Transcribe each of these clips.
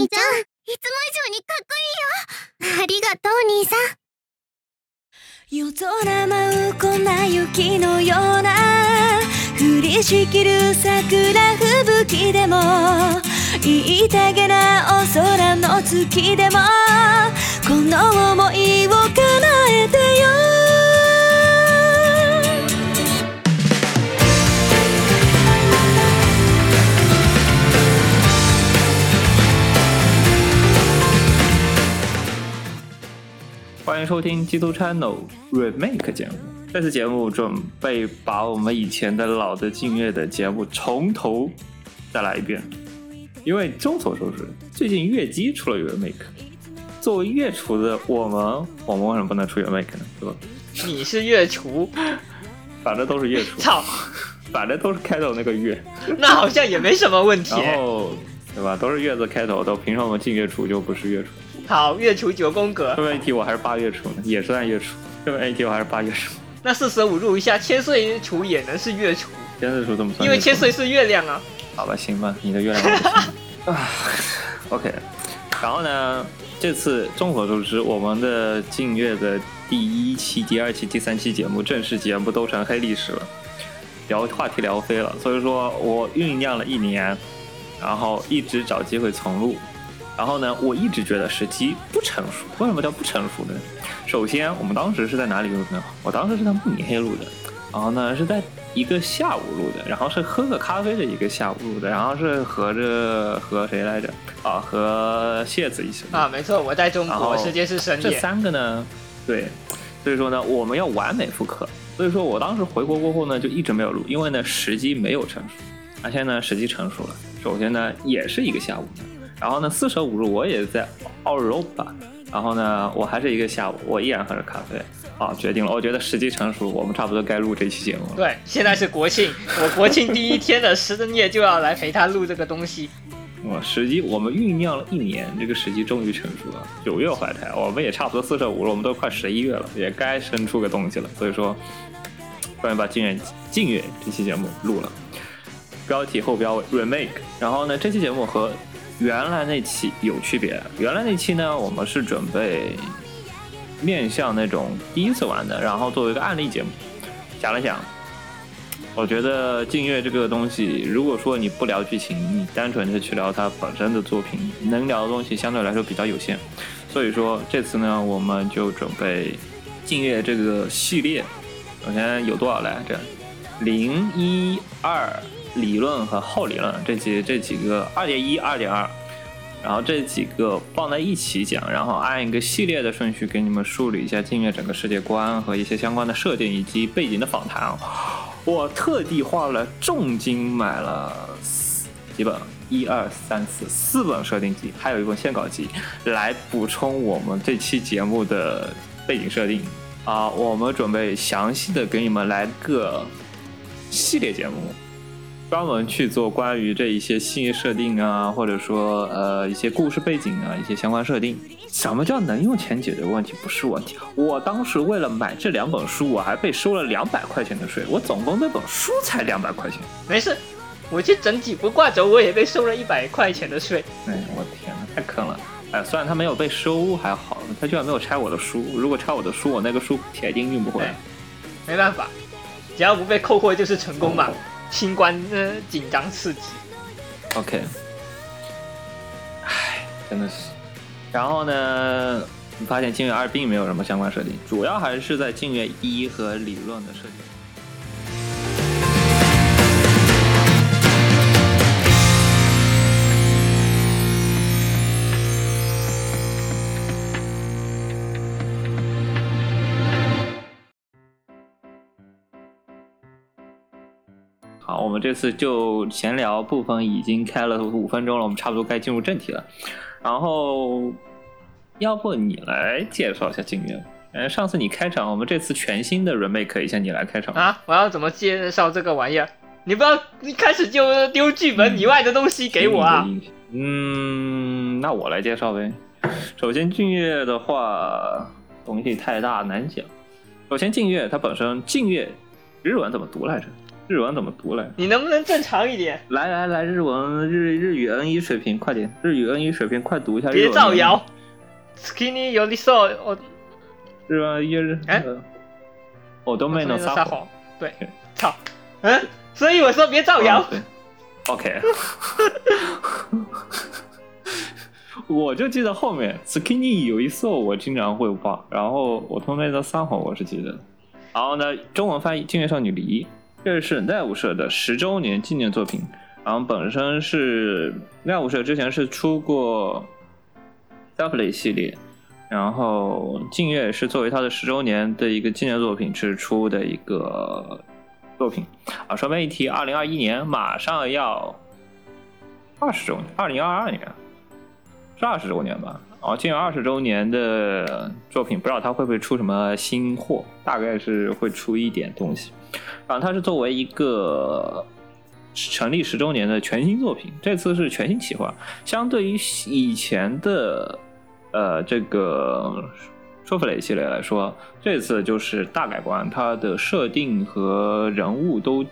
兄ちゃんいつも以上にかっこいいよ。ありがとう兄さん。夜空舞う粉雪のような降りしきる桜吹雪でも言いたげなお空の月でもこの想いを叶えてよ。欢迎收听基督 Channel Remake 节目。这次节目准备把我们以前的老的静月的节目从头再来一遍，因为众所周知，最近月姬出了 Remake。作为月厨的我们，我们为什么不能出 Remake 呢？对吧？你是月厨，反正都是月厨，操，反正都是开头那个月，那好像也没什么问题。然后对吧？都是月字开头的，凭什么我们进乐厨就不是月厨？好，月初九宫格这，么一提，我还是八月初呢，也算月初。这么一提，我还是八月初。那四舍五入一下，千岁除也能是月除，千岁除怎么算？因为千岁是月亮啊。好吧，行吧，你的月亮我不行 啊。OK，然后呢，这次众所周知，我们的劲乐的第一期、第二期、第三期节目正式节目都成黑历史了，聊话题聊飞了，所以说我酝酿了一年，然后一直找机会重录。然后呢，我一直觉得时机不成熟。为什么叫不成熟呢？首先，我们当时是在哪里录的呢？我当时是在慕尼黑录的，然后呢是在一个下午录的，然后是喝个咖啡的一个下午录的，然后是和着和谁来着？啊，和谢子一起啊，没错，我在中国，世界是深这。三个呢，对，所以说呢，我们要完美复刻。所以说我当时回国过后呢，就一直没有录，因为呢时机没有成熟。而且呢，时机成熟了。首先呢，也是一个下午的，然后呢，四舍五入我也在欧洲吧，然后呢，我还是一个下午，我依然喝着咖啡。啊，决定了，我觉得时机成熟，我们差不多该录这期节目了。对，现在是国庆，我国庆第一天的深夜就要来陪他录这个东西。哇，时机我们酝酿了一年，这个时机终于成熟了。九月怀胎，我们也差不多四舍五入，我们都快十一月了，也该生出个东西了。所以说，终于把静月静月这期节目录了，标题后标为 remake。然后呢，这期节目和原来那期有区别。原来那期呢，我们是准备面向那种第一次玩的，然后作为一个案例节目，想了想，我觉得静月这个东西，如果说你不聊剧情，你单纯的去聊它本身的作品，能聊的东西相对来说比较有限。所以说这次呢，我们就准备静月这个系列，首先有多少来着？零一二理论和后理论这几这几个二点一、二点二，然后这几个放在一起讲，然后按一个系列的顺序给你们梳理一下镜月整个世界观和一些相关的设定以及背景的访谈。我特地花了重金买了四几本，一二三四四本设定集，还有一本线稿集，来补充我们这期节目的背景设定啊。我们准备详细的给你们来个系列节目，专门去做关于这一些系列设定啊，或者说呃一些故事背景啊，一些相关设定。什么叫能用钱解决问题？不是问题。我当时为了买这两本书，我还被收了两百块钱的税，我总共那本书才两百块钱。没事，我去整几幅挂轴，我也被收了一百块钱的税。哎，我天呐，太坑了！哎，虽然他没有被收还好，他居然没有拆我的书。如果拆我的书，我那个书铁定运不回来。没办法，只要不被扣货就是成功嘛。新冠呃紧张刺激，OK，唉，真的是。然后呢，你发现镜月二并没有什么相关设定，主要还是在镜月一和理论的设定。们这次就闲聊部分已经开了五分钟了，我们差不多该进入正题了。然后，要不你来介绍一下静月？呃，上次你开场，我们这次全新的 remake 一下，你来开场。啊！我要怎么介绍这个玩意儿？你不要一开始就丢剧本以外的东西给我啊！嗯，那我来介绍呗。首先，静月的话，东西太大难讲。首先，静月它本身，静月日文怎么读来着？日文怎么读来？你能不能正常一点？来来来，日文日日语 N 一水平，快点！日语 N 一水平，快读一下日文。别造谣。Skinny 有的时候我日文一日哎我都没能撒谎。对，操，嗯，所以我说别造谣 OK，我就记得后面 skinny 有一首我经常会忘，然后我通妹的撒谎我是记得。然后呢，中文翻译《静月少女离》，这是奈舞社的十周年纪念作品。然后本身是奈舞社之前是出过 Double 系列，然后静月是作为它的十周年的一个纪念作品是出的一个作品啊。顺便一提，二零二一年马上要二十周年，二零二二年是二十周年吧？然后静月二十周年的作品，不知道它会不会出什么新货，大概是会出一点东西。然后它是作为一个成立十周年的全新作品，这次是全新企划，相对于以前的呃这个说弗雷系列来说，这次就是大改观，它的设定和人物都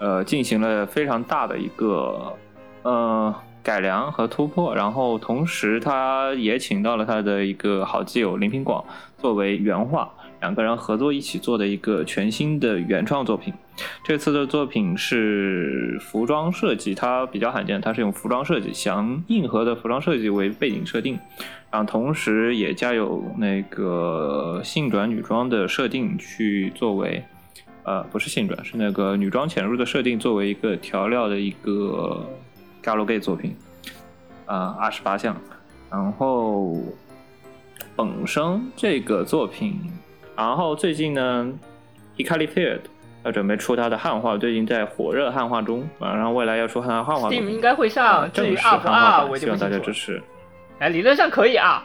呃进行了非常大的一个呃改良和突破，然后同时他也请到了他的一个好基友林平广作为原画，两个人合作一起做的一个全新的原创作品。这次的作品是服装设计，它比较罕见，它是用服装设计详硬核的服装设计为背景设定，然后同时也加有那个性转女装的设定去作为，呃，不是性转，是那个女装潜入的设定作为一个调料的一个 galgame 作品，啊、二十八项，然后本身这个作品，然后最近呢 h i k a r i Field 要准备出他的汉化，最近在火热汉化中啊，然后未来要出他的汉化作 Steam 应该会上，至于正式汉化版，我希望大。家支持。哎，理论上可以啊，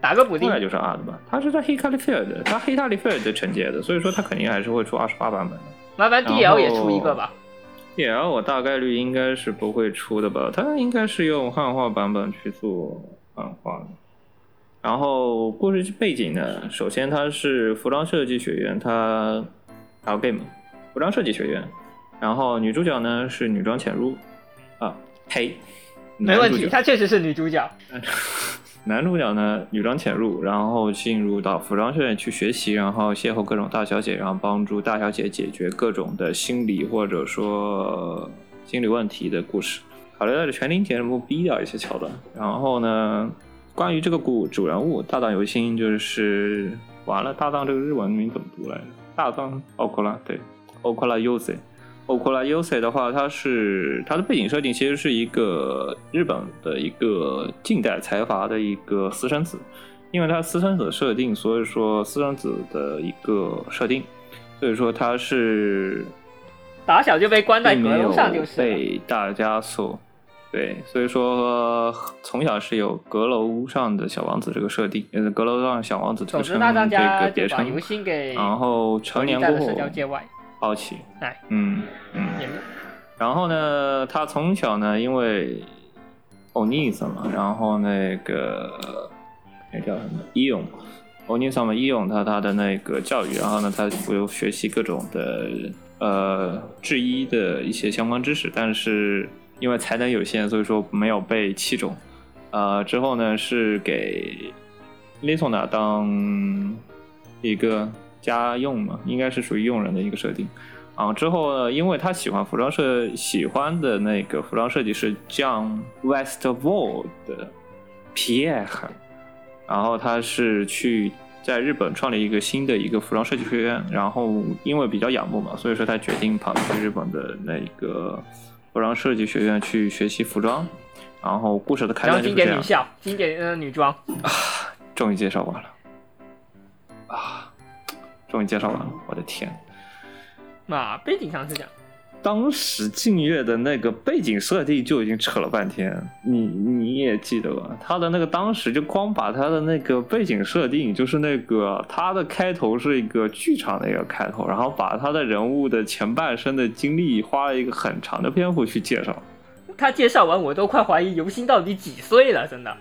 打个补丁应。该就是 R 的吧？他是在 Hikari Field，他 Hikari Field 承接的，所以说他肯定还是会出二十八版本的。麻烦 DL 也出一个吧。DL 我大概率应该是不会出的吧，它应该是用汉化版本去做汉化的。然后故事背景呢，首先它是服装设计学院，它 L game 服装设计学院，然后女主角呢是女装潜入啊，呸，没问题，她确实是女主角。男主角呢，女装潜入，然后进入到服装学院去学习，然后邂逅各种大小姐，然后帮助大小姐解决各种的心理或者说心理问题的故事。考虑到这全龄节目逼掉一些桥段，然后呢，关于这个故主人物大藏由心，就是完了，大藏这个日文名怎么读来着？大藏奥库拉，对，奥库拉 U 欧库拉 U C 的话，它是它的背景设定其实是一个日本的一个近代财阀的一个私生子，因为他私生子设定，所以说私生子的一个设定，所以说他是打小就被关在阁楼上就是。被大家所对，所以说从小是有阁楼上的小王子这个设定，呃，阁楼上小王子这个称。这家个别称然后成年过后在了社交界外。抛弃，哎，嗯嗯。然后呢，他从小呢，因为欧尼桑嘛，然后那个那叫什么伊勇，欧尼桑嘛，伊勇他他的那个教育，然后呢，他有学习各种的呃制衣的一些相关知识，但是因为才能有限，所以说没有被器重。呃，之后呢是给丽索娜当一个家用嘛，应该是属于佣人的一个设定。啊，之后呢，因为他喜欢服装设，喜欢的那个服装设计师 John Westward 的 Pierre，然后他是去在日本创立一个新的一个服装设计学院，然后因为比较仰慕嘛，所以说他决定跑去日本的那个服装设计学院去学习服装。然后故事的开然后经端就是这样，典女校，经典呃女装啊，终于介绍完了，啊，终于介绍完了，我的天！那，背景上是这样。当时静月的那个背景设定就已经扯了半天，你你也记得吧？他的那个当时就光把他的那个背景设定，就是那个他的开头是一个剧场的一个开头，然后把他的人物的前半生的经历花了一个很长的篇幅去介绍。他介绍完，我都快怀疑游星到底几岁了，真的。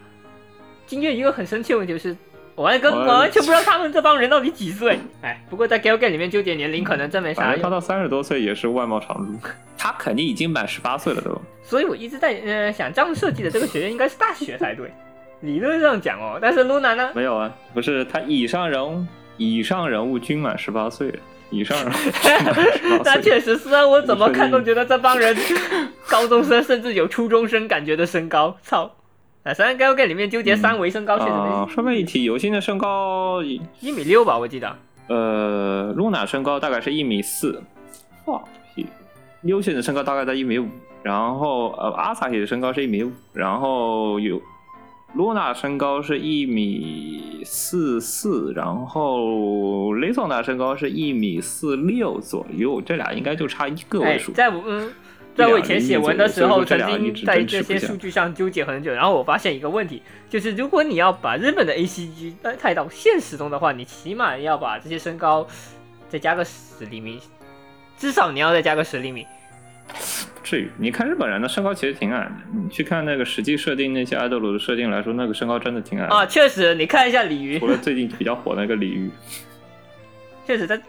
金月一个很生气的问题就是，我还跟我我完全不知道他们这帮人到底几岁。哎，不过在 Gal Game 里面纠结年龄可能真没啥用，他到三十多岁也是外貌常驻，他肯定已经满十八岁了都。所以我一直在呃想这样设计的这个学院应该是大学才对，理论上讲哦。但是 Luna 呢？没有啊，不是他以上人物，以上人物均满十八岁，以上人物均满18 那。确实是啊，我怎么看都觉得这帮人 高中生甚至有初中生感觉的身高，操！啊，虽然 Gal Game 里面纠结三维身高确实啊，没顺便一提，游戏的身高，一米六吧，我记得。呃，露娜身高大概是一米四，哇，优线的身高大概在一米五，然后呃，阿萨希的身高是一米五，然后有露娜身高是一米四四，然后雷索娜身高是一米四六左右，这俩应该就差一个位哎数。，在我嗯，在我以前写文的时候，曾经在这些数据上纠结很久，然后我发现一个问题，就是如果你要把日本的 A C G 带带到现实中的话，你起码要把这些身高再加个十厘米，至少你要再加个十厘米。不至于，你看日本人的身高其实挺矮的，你去看那个实际设定那些爱豆鲁的设定来说，那个身高真的挺矮的。啊，确实，你看一下鲤鱼除，了最近比较火的那个鲤鱼，确实在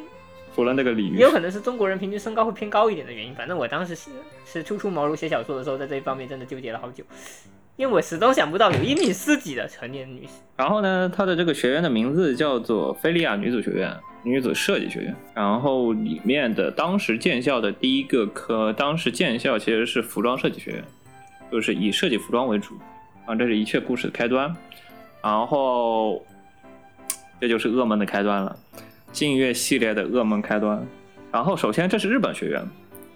除了那个鲤鱼也，有可能是中国人平均身高会偏高一点的原因。反正我当时是是初出茅庐写小说的时候，在这一方面真的纠结了好久，因为我始终想不到有一米四几的成年女性。然后呢，她的这个学院的名字叫做菲利亚女子学院，女子设计学院。然后里面的当时建校的第一个科，当时建校其实是服装设计学院，就是以设计服装为主。啊，这是一切故事的开端。然后这就是噩梦的开端了，劲乐系列的噩梦开端。然后首先这是日本学院，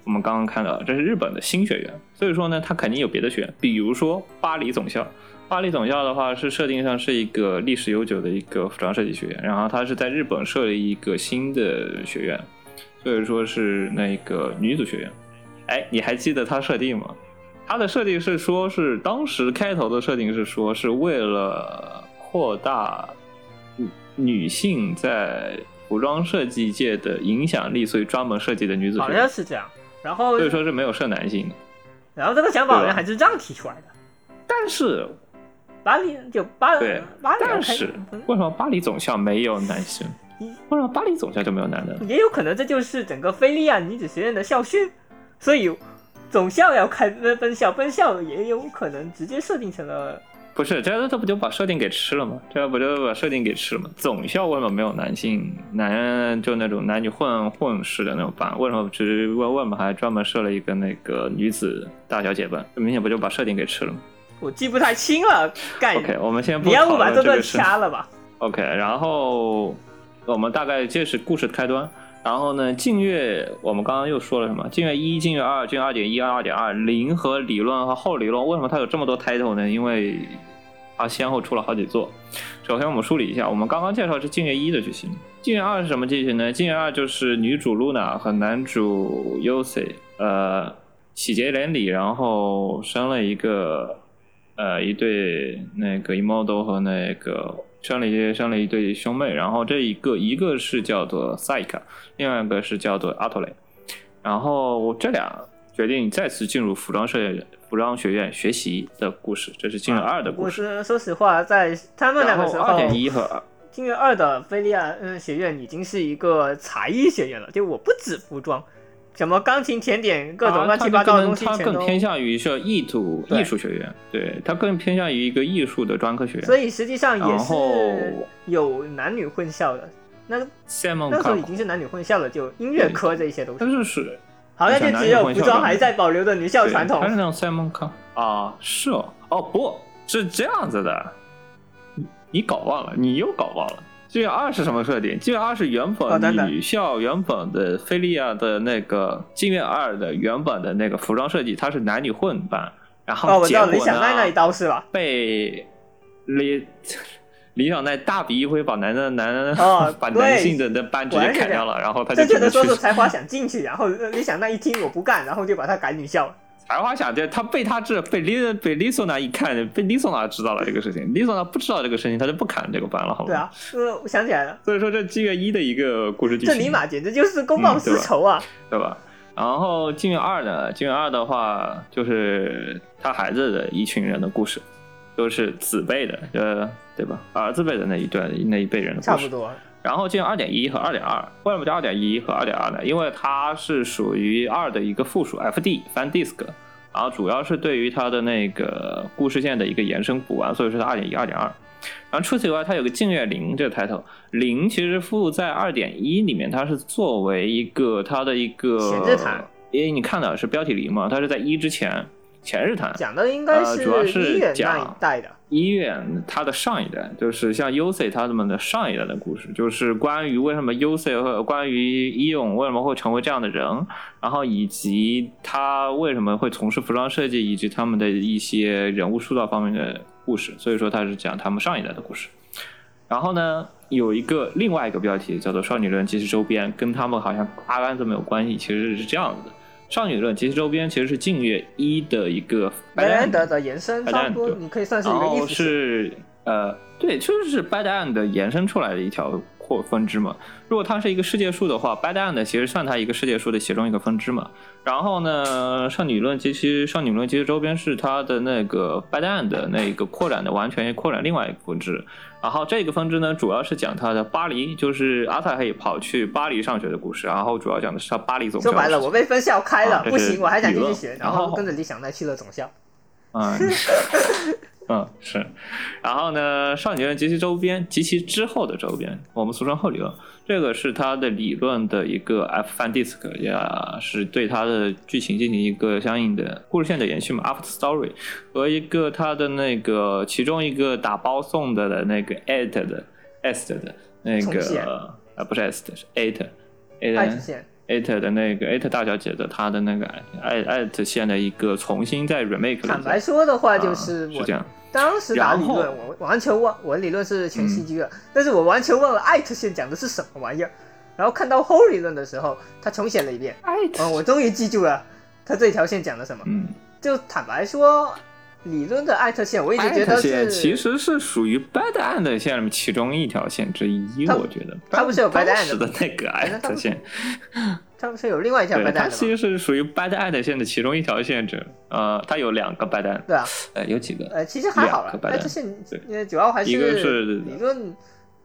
我们刚刚看到这是日本的新学院，所以说呢，它肯定有别的学院，比如说巴黎总校。巴黎总校的话是设定上是一个历史悠久的一个服装设计学院，然后它是在日本设立一个新的学院，所以说是那个女子学院。哎，你还记得它设定吗？它的设定是说是当时开头的设定是说是为了扩大女性在服装设计界的影响力，所以专门设计的女子好像是这样。然后所以说是没有设男性的。然后这个想法好像还是这样提出来的。但是巴黎就巴对巴黎但是嗯为什么巴黎总校没有男生？为什么巴黎总校就没有男的？也有可能这就是整个菲利亚女子学院的校训，所以总校要开分分校，分校也有可能直接设定成了不是，这这不就把设定给吃了吗？这不就把设定给吃了吗？总校为什么没有男性男就那种男女混混式的那种班？为什么只为为什么还专门设了一个那个女子大小姐班？这明显不就把设定给吃了吗我记不太清了，概？OK，我们先不你要不把这段。掐了吧？OK，然后我们大概这是故事的开端。然后呢，劲乐我们刚刚又说了什么？劲乐一、劲乐二、劲乐二点一、二点二、零和理论和后理论，为什么它有这么多 title 呢？因为它先后出了好几座。首先我们梳理一下，我们刚刚介绍是劲乐一的剧情，劲乐二是什么剧情呢？劲乐二就是女主露娜和男主 Yose，呃，喜结连理，然后生了一个呃一对那个 Imodo 和那个生了一生了一对兄妹，然后这一个一个是叫做 Saika，另外一个是叫做阿托雷，然后这俩决定再次进入服装设计服装学院学习的故事，这是进入二的故我事。是说实话，在他们两个时候，后二点一和二金月二的菲利亚嗯学院已经是一个才艺学院了，就我不止服装，什么钢琴、甜点，各种乱七八糟的东西它全都。更偏向于是艺术艺术学院，对，它更偏向于一个艺术的专科学院。所以实际上也是有男女混校的。那那时候已经是男女混校了，就音乐科这些东西。但是是好像就只有服装还在保留着女校传统还。是那种 Simon Cup 啊，是哦，哦不是这样子的，你你搞忘了，你又搞忘了。G 二是什么设定？G 二是原哦本女校原本的菲利亚的那个镜月二的原本的那个服装设计，它是男女混班，然后哦，我知道结果李小奈那一呢刀是吧？被李李小奈大笔一挥把男的男的、哦 把对男性的那班直接砍掉了，然后他就正确的说只能去是才华想进去，然后呃李小奈一听我不干，然后就把他赶女校了。才华想这，他被他这被丽被丽索娜一看，被丽索娜知道了这个事情，丽索娜不知道这个事情，他就不砍这个班了，好吗？对啊，呃，我想起来了，所以说这金月一的一个故事剧情，这尼玛简直就是公报私仇啊！对吧？然后金月二呢，金月二的话就是他孩子的一群人的故事，都是子辈的，呃，对吧？儿子辈的那一段那一辈人的故事。差不多。然后进入二点一和二点二，为什么叫二点一和二点二呢？因为它是属于二的一个附属 FD fan disc，然后主要是对于它的那个故事线的一个延伸补完，所以说它二点一、二点二。然后除此以外，它有个净月零这个 title，零其实附在二点一里面，它是作为一个它的一个前置弹，因为你看到是标题零嘛，它是在一之前前日谈，讲的应该呃主要是讲一代的，医院它的上一代，就是像 U C 他们的上一代的故事，就是关于为什么 U C 和关于伊勇为什么会成为这样的人，然后以及他为什么会从事服装设计，以及他们的一些人物塑造方面的故事。所以说他是讲他们上一代的故事。然后呢，有一个另外一个标题叫做《少女论及其周边》，跟他们好像八竿子没有关系。其实是这样子的，《少女论及其周边》其实是近月一的一个白兰德的延伸，白差不多你可以算是一个衣服系是呃，对，就是 Bad End 的延伸出来的一条扩分支嘛。如果它是一个世界树的话，Bad End 其实算它一个世界树的其中一个分支嘛。然后呢，少女论及其少女论及其周边是它的那个 Bad End 的那个扩展的完全扩展另外一个分支。然后这个分支呢，主要是讲他的巴黎，就是阿泰黑跑去巴黎上学的故事。然后主要讲的是他巴黎总校说白了，我被分校开了，啊不行，我还想继续学，然然后后跟着理想奈去了总校。嗯，嗯是，然后呢，少年院及其周边及其之后的周边，我们俗称后理论，这个是他的理论的一个 F fan disc，也是对他的剧情进行一个相应的故事线的延续嘛，after story 和一个他的那个其中一个打包送的的那个 at 的 est 的那个啊不是 est 是 at 爱 at 知线，艾特的那个艾特大小姐的她的那个艾艾特线的一个重新再 remake 坦白，说的话，就啊是我是这样。当时打理论，我完全忘，我的理论是全戏剧了，但是我完全忘了艾特线讲的是什么玩意儿。然后看到后理论的时候，他重写了一遍，艾特。嗯，我终于记住了他这条线讲的什么。嗯，就坦白说，理论的艾特线，我一直觉得是，线其实是属于 bad end 线里面其中一条线之一，我觉得。它不是有 bad 当 end 的那个艾特线，它不是有另外一条对，白蛋的吗？它其实是属于 bad end 线的其中一条线者。呃，它有两个 bad end，对啊，呃，有几个？呃，其实还好了艾特线主要还一个是理论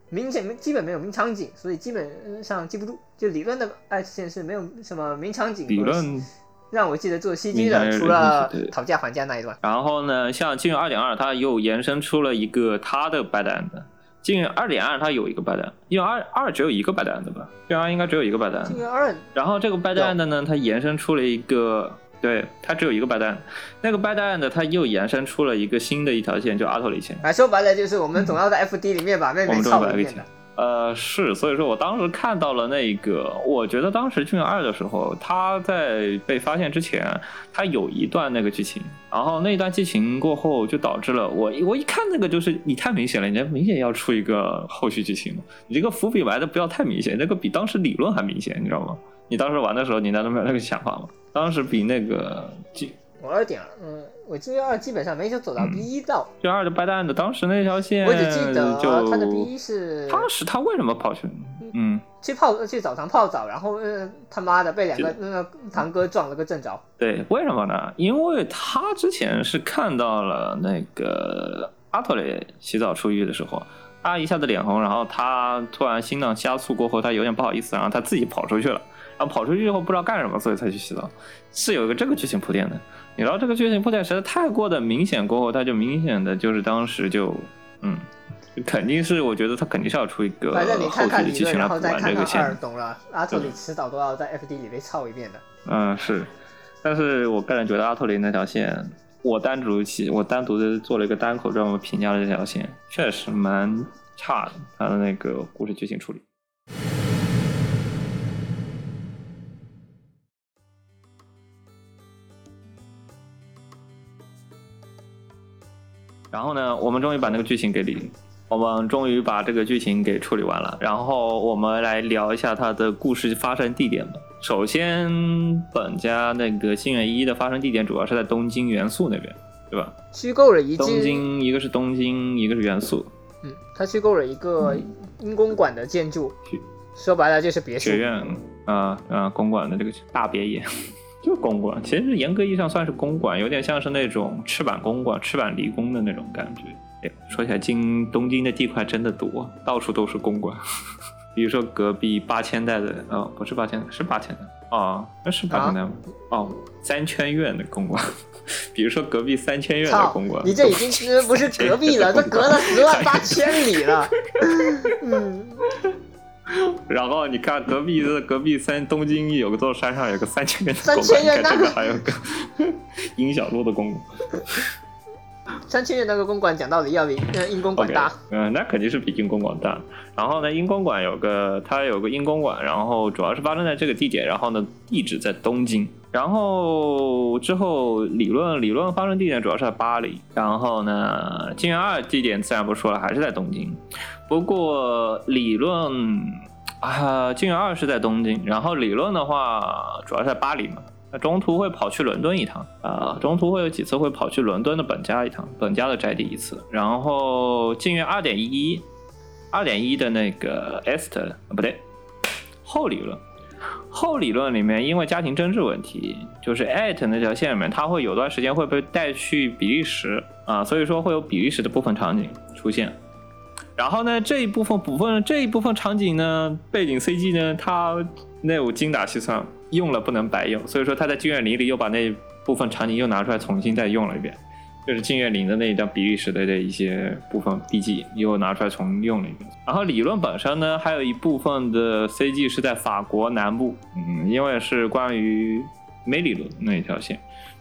明显基本没有名场景，所以基本上记不住。就理论的艾特线是没有什么名场景，理论让我记得做 CG 的，名场景除了讨价还价那一段。然后呢，像进入二点二，它又延伸出了一个它的 bad end。进入二点二，它有一个 bad end，因为二二只有一个 bad end 吧？进入二应该只有一个 bad end。个二然后这个 bad end 呢，它延伸出了一个，对，它只有一个 bad end。那个 bad end 它又延伸出了一个新的一条线，叫阿托里线。哎，说白了就是我们总要在 FD 里面把妹妹我们终于操一遍。呃，是，所以说我当时看到了那个，我觉得当时俊二的时候，他在被发现之前，他有一段那个剧情，然后那一段剧情过后，就导致了我我一看那个就是你太明显了，你这明显要出一个后续剧情了，你这个伏笔埋的不要太明显，那个比当时理论还明显，你知道吗？你当时玩的时候，你难道没有那个想法吗？当时比那个剧我二点，嗯，我进二基本上没就走到嗯 B 道，俊二的掰蛋的当时那条线，我只记得就他的 B 是当时他为什么跑去？嗯。去泡去澡堂泡澡，然后呃他妈的被两个那个堂哥撞了个正着。对，为什么呢？因为他之前是看到了那个阿托雷洗澡出浴的时候，他一下子脸红，然后他突然心脏加速过后，他有点不好意思，然后他自己跑出去了。然后跑出去以后不知道干什么，所以才去洗澡，是有一个这个剧情铺垫的。你知道这个剧情铺垫实在太过的明显，过后他就明显的就是当时就嗯，肯定是我觉得他肯定是要出一个后续的剧情来补完这个线。懂了。阿特里迟早都要在 FD 里被操一遍的。嗯，是，但是我个人觉得阿托里那条线，我单独起，我单独的做了一个单口专门评价了这条线，确实蛮差的，他的那个故事剧情处理。然后呢，我们终于把那个剧情给理，我们终于把这个剧情给处理完了。然后我们来聊一下它的故事发生地点吧。首先，本家那个星月一的发生地点主要是在东京元素那边，对吧？虚构了一东，京一个是东京，一个是元素嗯，他虚构了一个英公馆的建筑学，说白了就是别墅学。院啊啊，公馆的这个大别野。就公馆，其实严格意义上算是公馆，有点像是那种赤坂公馆、赤坂离宫的那种感觉，哎说起来，京东京的地块真的多，到处都是公馆。比如说隔壁八千代的，哦，不是八千代，是八千代，哦，那是八千代吗？哦，三圈院的公馆。比如说隔壁三千院的公馆，，你这已经其实不是隔壁了，这隔了十万八千里了。嗯，然后你看隔壁的隔壁三东京有个座山上有个三千元的三公馆，千院那个你看这个还有个 殷小路的公馆。三千元那个公馆讲道理要比呃英公馆大。嗯、那肯定是比英公馆大。然后呢，英公馆有个它有个英公馆，然后主要是发生在这个地点，然后呢地址在东京。然后之后理论理论发生地点主要是在巴黎，然后呢，金元二地点自然不说了，还是在东京。不过理论啊，金元二是在东京，然后理论的话主要是在巴黎嘛。那中途会跑去伦敦一趟啊、中途会有几次会跑去伦敦的本家一趟，本家的宅邸一次。然后近月二点一，二点一的那个 Est 啊不对，后理论，后理论里面因为家庭政治问题，就是艾特那条线里面，它会有段时间会被带去比利时啊，所以说会有比利时的部分场景出现。然后呢，这一部分部分这一部分场景呢，背景 CG 呢，它那有精打细算，用了不能白用，所以说他在《镜月零》里又把那部分场景又拿出来重新再用了一遍，就是《镜月零》的那一张比利时的这一些部分 BG 又拿出来重用了一遍。然后理论本身呢，还有一部分的 CG 是在法国南部，嗯，因为是关于梅里论那一条线。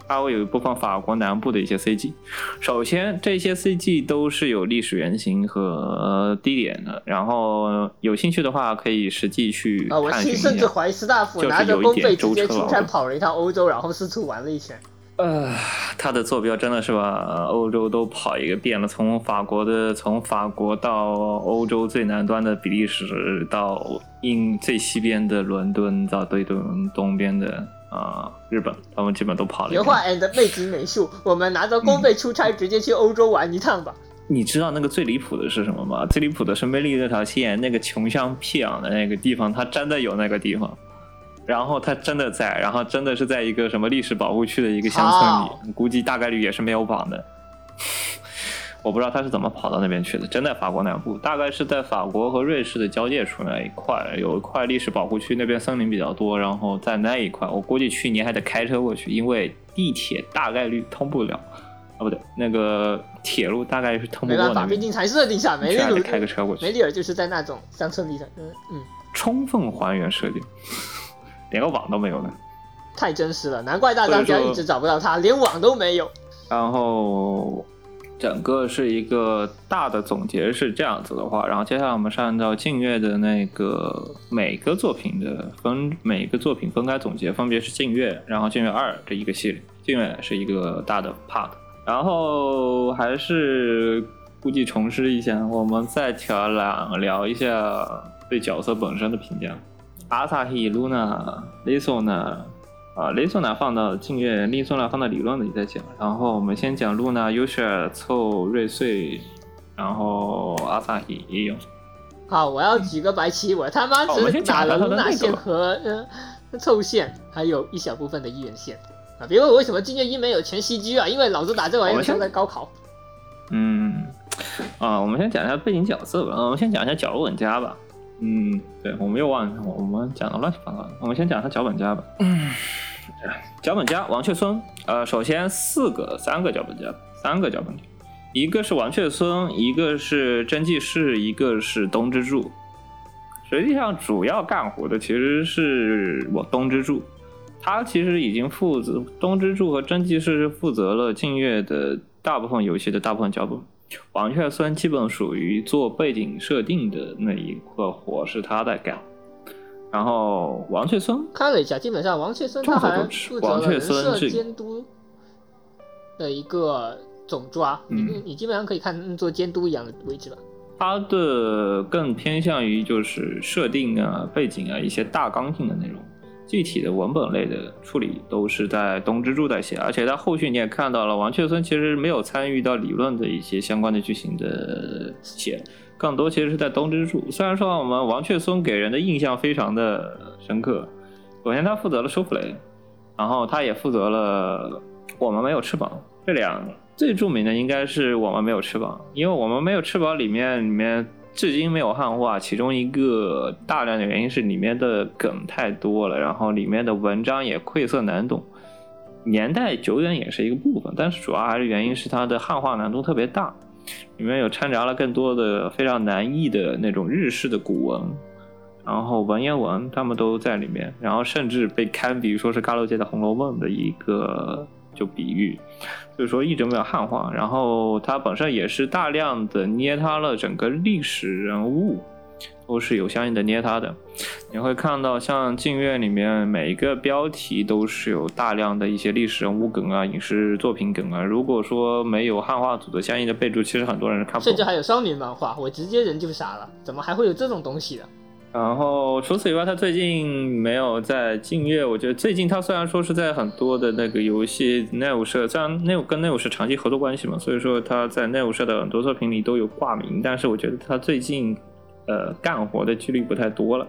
它会有一部分法国南部的一些 CG。首先，这些 CG 都是有历史原型和地点的，然后有兴趣的话可以实际去啊，我探寻一其实甚至。怀疑斯大夫拿着有一点弓背直接出差跑了一趟欧洲，然后四处玩了一圈。呃，他的坐标真的是把欧洲都跑一个遍了，从法国的从法国到欧洲最南端的比利时，到英最西边的伦敦，到最东东边的啊、日本，他们基本都跑了一遍。原画 and 背景美术，我们拿着公费出差，直接去欧洲玩一趟吧。你知道那个最离谱的是什么吗？最离谱的是魅力那条线，那个穷乡僻壤的那个地方，它真的有那个地方，然后他真的在，然后真的是在一个什么历史保护区的一个乡村里，估计大概率也是没有绑的。我不知道他是怎么跑到那边去的，真在法国南部，大概是在法国和瑞士的交界处那一块，有一块历史保护区，那边森林比较多，然后在那一块，我估计去年还得开车过去，因为地铁大概率通不了，啊不对，那个铁路大概率是通不过那边，毕竟才设定下梅利鲁去还得开个车过去。梅。里尔就是在那种乡村里的，嗯嗯，充分还原设定，连个网都没有呢。太真实了，难怪大家所以说一直找不到他，连网都没有。然后整个是一个大的总结是这样子的话，然后接下来我们是按照静月的那个每个作品的分每个作品分开总结，分别是静月，然后静月二这一个系列，静月是一个大的 part，然后还是估计重施一下，我们再调两聊一下对角色本身的评价。阿萨希、露娜、雷索娜啊，雷索娜放到静月，丽索娜放到理论里再讲。然后我们先讲露娜、优雪尔、凑、瑞穗，然后阿萨希也有。好，我要举个白旗，我他妈只打了露娜线和呃凑线，还有一小部分的一元线啊。别问我为什么今年一没有全 CG 啊，因为老子打这玩意儿像我们先在高考。嗯，啊，我们先讲一下背景角色吧。我们先讲一下角落玩家吧。嗯，对，我们又忘了，我们讲的乱七八糟。我们先讲一下脚本家吧。嗯，脚本家王雀孙，呃，首先四个、三个脚本家，三个脚本家，一个是王雀孙，一个是真纪士，一个是东之助。实际上，主要干活的其实是我东之助，他其实已经负责东之助和真纪士是负责了静月的大部分游戏的大部分脚本。王雀孙基本属于做背景设定的那一个活是他在干，然后王雀孙看了一下，基本上王雀孙他好像负责王雀了人设孙是监督的一个总抓，你嗯。你基本上可以看做监督一样的位置吧。他的更偏向于就是设定啊、背景啊一些大纲性的内容，具体的文本类的处理都是在东之助在写，而且在后续你也看到了，王雀松其实没有参与到理论的一些相关的剧情的写，更多其实是在东之助。虽然说我们王雀松给人的印象非常的深刻，首先他负责了收服雷，然后他也负责了我们没有翅膀这两最著名的应该是我们没有翅膀，因为我们没有翅膀里面里面至今没有汉化，其中一个大量的原因是里面的梗太多了，然后里面的文章也晦涩难懂，年代久远也是一个部分，但是主要还是原因是它的汉化难度特别大，里面有掺杂了更多的非常难译的那种日式的古文，然后文言文他们都在里面，然后甚至被堪比说是伽罗界的《红楼梦》的一个就比喻。就是说一直没有汉化，然后它本身也是大量的捏塌了整个历史人物，都是有相应的捏塌的。你会看到像《镜月》里面每一个标题都是有大量的一些历史人物梗啊、影视作品梗啊。如果说没有汉化组的相应的备注，其实很多人是看不懂。甚至还有少年漫画，我直接人就傻了，怎么还会有这种东西的？然后除此以外，他最近没有在静月。我觉得最近他虽然说是在很多的那个游戏内务社，虽然内务跟内务社长期合作关系嘛，所以说他在内务社的很多作品里都有挂名，但是我觉得他最近呃干活的几率不太多了，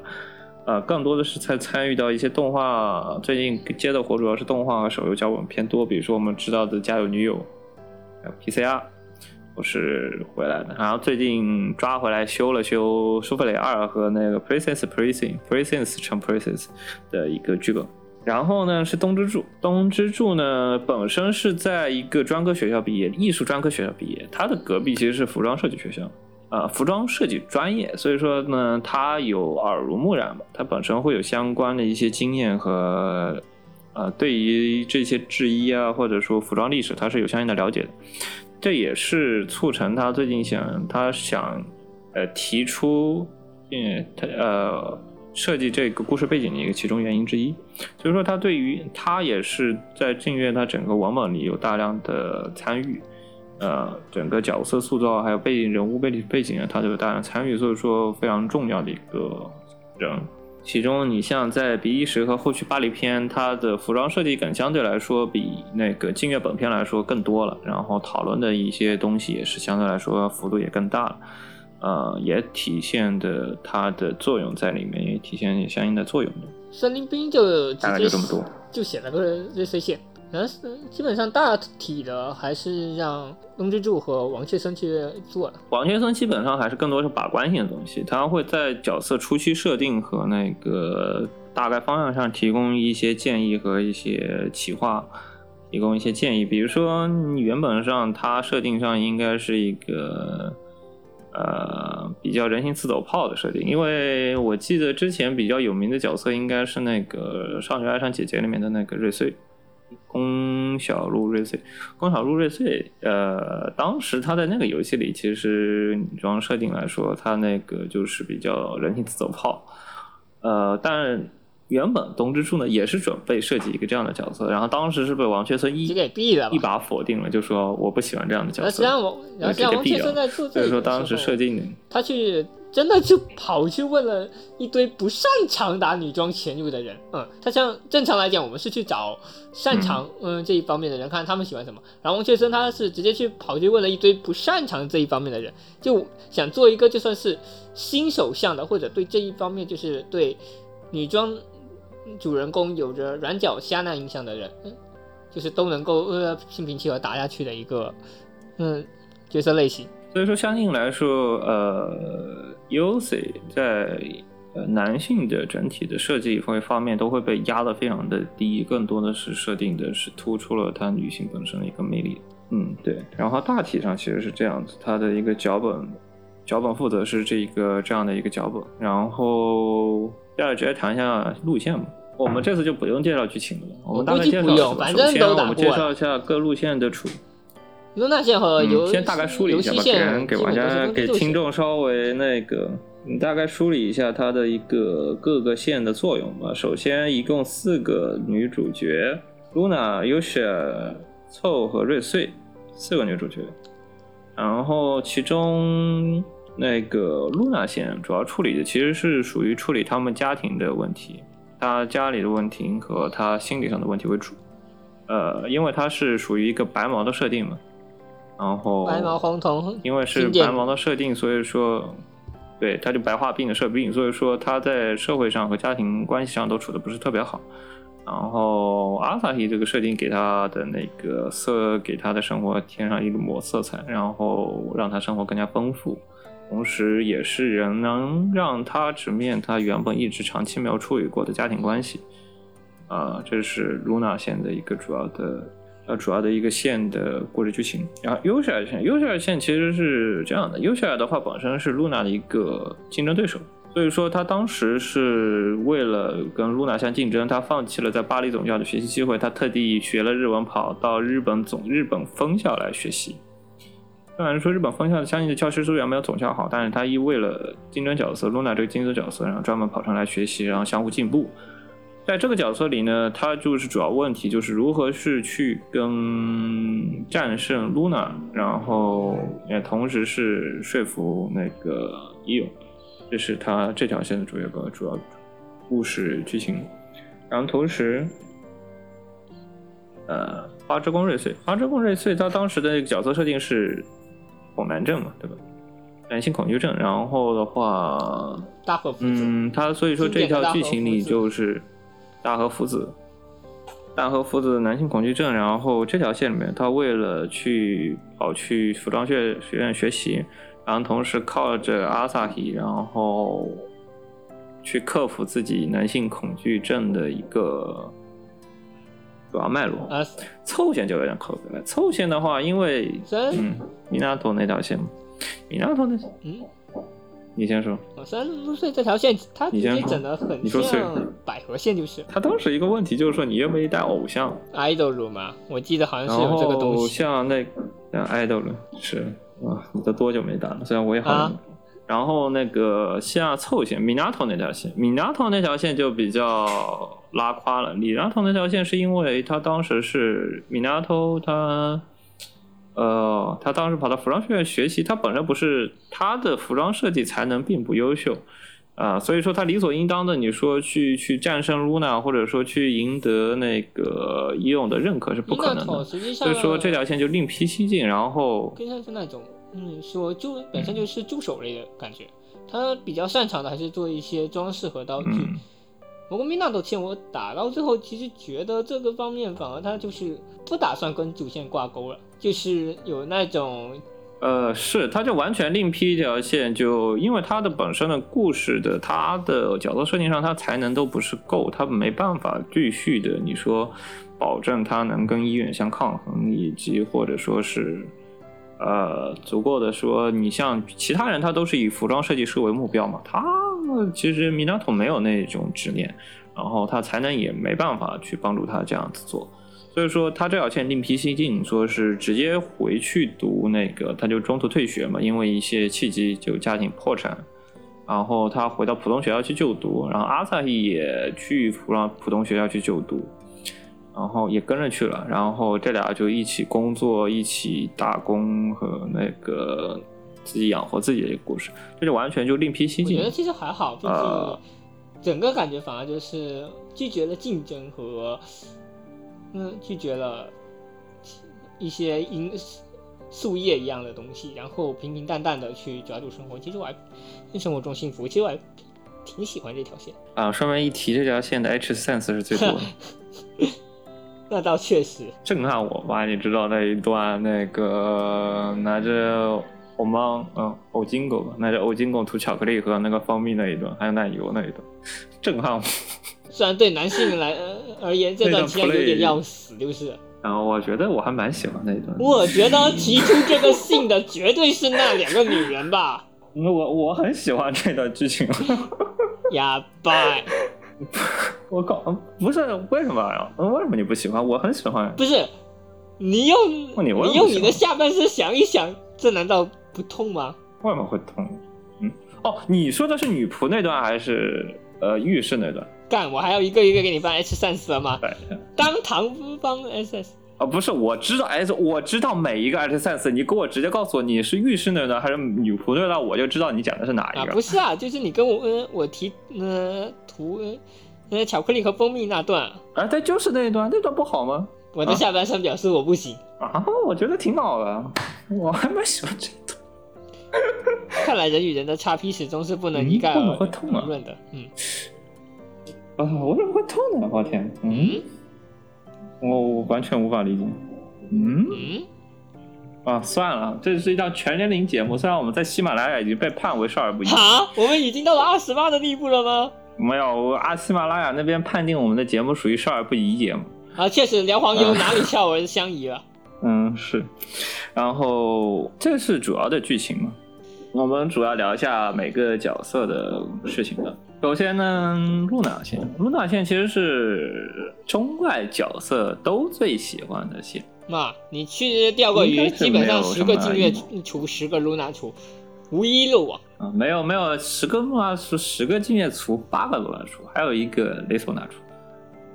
呃，更多的是在参与到一些动画，最近接的活主要是动画和手游脚本偏多，比如说我们知道的《家有女友》，PCR。我是回来的，然后最近抓回来修了修《苏菲蕾二》和那个《Princess Princess Princess 成 Princess》的一个剧本。然后呢是东之助，东之助呢本身是在一个专科学校毕业，艺术专科学校毕业，他的隔壁其实是服装设计学校，呃，服装设计专业，所以说呢他有耳濡目染吧，他本身会有相关的一些经验和呃对于这些制衣啊或者说服装历史，他是有相应的了解的。这也是促成他最近想，他想，呃，提出，嗯，他呃，设计这个故事背景的一个其中原因之一。所以说，他对于他也是在镜月他整个文本里有大量的参与，呃，整个角色塑造还有背景人物背景背景啊，他都有大量参与，所以说非常重要的一个人。其中，你像在《比利时》和后续巴黎篇，它的服装设计感相对来说比那个《静月》本片来说更多了，然后讨论的一些东西也是相对来说幅度也更大了，呃，也体现的它的作用在里面，也体现相应的作用的。森林兵就大概就这么多，就写了个瑞穗线。然后基本上大体的还是让东之助和王切森去做的。王切森基本上还是更多是把关性的东西，他会在角色初期设定和那个大概方向上提供一些建议和一些企划，提供一些建议。比如说，原本上他设定上应该是一个呃比较人形刺走炮的设定，因为我记得之前比较有名的角色应该是那个《少女爱上姐姐》里面的那个瑞穗。宫小路瑞穗，宫小路瑞穗，呃，当时他在那个游戏里，其实女装设定来说，他那个就是比较人体走炮，呃，但原本东之助呢也是准备设计一个这样的角色，然后当时是被王雀村一给毙了，一把否定了，就说我不喜欢这样的角色，然后然后王雀村在做，所以说当时设定他去。真的就跑去问了一堆不擅长打女装潜入的人，嗯，他像正常来讲，我们是去找擅长嗯这一方面的人，看他们喜欢什么。然后王雀森他是直接去跑去问了一堆不擅长这一方面的人，就想做一个就算是新手向的，或者对这一方面就是对女装主人公有着软脚虾那印象的人，就是都能够呃心平气和打下去的一个嗯角色类型。所以说，相应来说，呃，UC 在呃男性的整体的设计方方面都会被压得非常的低，更多的是设定的是突出了他女性本身的一个魅力。嗯，对。然后大体上其实是这样子，它的一个脚本，脚本负责是这一个这样的一个脚本。然后，接下来直接谈一下路线吧。我们这次就不用介绍剧情了，我们大概介绍。首先，我们介绍一下各路线的处。卢娜线和游先大概梳理一下吧，给给玩家、给听众稍微那个，你大概梳理一下它的一个各个线的作用吧。首先，一共四个女主角：露娜、尤雪、凑和瑞穗，四个女主角。然后，其中那个露娜线主要处理的其实是属于处理他们家庭的问题，他家里的问题和他心理上的问题为主。呃，因为它是属于一个白毛的设定嘛。然后白毛红瞳，因为是白毛的设定，所以说，对，他就白化病的设定，所以说他在社会上和家庭关系上都处的不是特别好。然后阿萨希这个设定给他的那个色，给他的生活添上一抹色彩，然后让他生活更加丰富，同时也是人能让他直面他原本一直长期没有处理过的家庭关系。啊，这是露娜线的一个主要的呃主要的一个线的故事剧情。然后尤希尔线，尤希尔线其实是这样的，尤希尔的话本身是露娜的一个竞争对手。所以说，他当时是为了跟露娜相竞争，他放弃了在巴黎总校的学习机会，他特地学了日文，跑到日本总日本分校来学习。虽然说日本分校相应的教师资源没有总校好，但是他一为了竞争角色露娜这个竞争角色，然后专门跑上来学习，然后相互进步。在这个角色里呢，他就是主要问题就是如何是去跟战胜露娜，然后也同时是说服那个伊勇。这是他这条线的主要个主要故事剧情，然后同时，呃，花之宫瑞穗，花之宫瑞穗，他当时的那个角色设定是恐男症嘛，对吧？男性恐惧症，然后的话，大和夫子，嗯，他所以说这条剧情里就是大和夫子，大和夫子的男性恐惧症，然后这条线里面，他为了去跑去服装学学院学习。然后同时靠着阿萨希，然后去克服自己男性恐惧症的一个主要脉络。凑线就有点扣不了。凑线的话，因为嗯，米纳托那条线，米纳托那嗯，你先说。三十岁这条线，他直接整的很像百合线，就是。他当时一个问题就是说，你愿不愿意带偶像？idol 嘛？我记得好像是有这个东西。像那像 idol 是。啊，你都多久没打了？虽然我也好。然后那个像凑线米纳托那条线，米纳托那条线就比较拉胯了。米纳托那条线是因为他当时是米纳托，他呃，他当时跑到服装学院学习，他本身不是他的服装设计才能并不优秀啊，所以说他理所应当的，你说去去战胜露娜，或者说去赢得那个伊勇的认可是不可能的。所以说这条线就另辟蹊径，然后更像是那种。嗯，说助本身就是助手类的感觉，他比较擅长的还是做一些装饰和道具。不过米娜的线我打到最后，其实觉得这个方面反而他就是不打算跟主线挂钩了，就是有那种，呃，是他就完全另辟一条线，就因为他的本身的故事的他的角色设定上，他才能都不是够，他没办法继续的，你说保证他能跟医院相抗衡，以及或者说是。呃，足够的说，你像其他人，他都是以服装设计师为目标嘛。他其实米纳托没有那种执念，然后他才能也没办法去帮助他这样子做。所以说，他这条线另辟蹊径，说是直接回去读那个，他就中途退学嘛，因为一些契机就家庭破产，然后他回到普通学校去就读，然后阿萨也去服装普通学校去就读。然后也跟着去了，然后这俩就一起工作，一起打工和那个自己养活自己的一个故事，这就完全就另辟蹊径。我觉得其实还好，就是整个感觉反而就是拒绝了竞争和嗯拒绝了一些因树叶一样的东西，然后平平淡淡的去抓住生活。其实我还生活中幸福，其实我还挺喜欢这条线啊。顺便一提，这条线的 H sense 是最多的。那倒确实震撼我吧？你知道那一段那个拿着欧芒嗯欧金狗拿着欧金狗涂巧克力和那个蜂蜜那一段，还有奶油那一段，震撼我。虽然对男性来而言这段其实有点要死，就是。然后我觉得我还蛮喜欢那一段。我觉得提出这个信的绝对是那两个女人吧。我我很喜欢这段剧情。哑巴。我靠，不是为什么呀？为什么你不喜欢？我很喜欢。不是，你用你用你的下半身想一想，这难道不痛吗？为什么会痛？嗯，哦，你说的是女仆那段还是呃浴室那段？干，我还要一个一个给你办 H 三十吗？对，当堂帮 SS。啊，不是，我知道哎我知道每一个 H 三十，你给我直接告诉我你是浴室那段还是女仆那段，我就知道你讲的是哪一个。不是啊，就是你跟我嗯，我提呃图呃巧克力和蜂蜜那段。啊，对，就是那一段，那段不好吗？我的下半身表示我不行。啊，我觉得挺好的，我还蛮喜欢这段。看来人与人的差 P 始终是不能一概而论的。嗯。啊，我怎么会痛呢？我天，嗯，我我完全无法理解。嗯嗯，啊，算了，这是一档全年龄节目，虽然我们在喜马拉雅已经被判为少儿不宜，啊，我们已经到了二十八的地步了吗？没有，我阿喜马拉雅那边判定我们的节目属于少儿不宜节目。啊，确实聊黄油哪里孝儿相宜了？嗯，是。然后这是主要的剧情嘛？我们主要聊一下每个角色的事情的。首先呢，露娜线，露娜线其实是中外角色都最喜欢的线。妈，你去钓个鱼，基本上十个什么净月除十个露娜除，无一漏网。啊，没有没有，十个露娜除，十个净月除，八个露娜除，还有一个雷索娜除。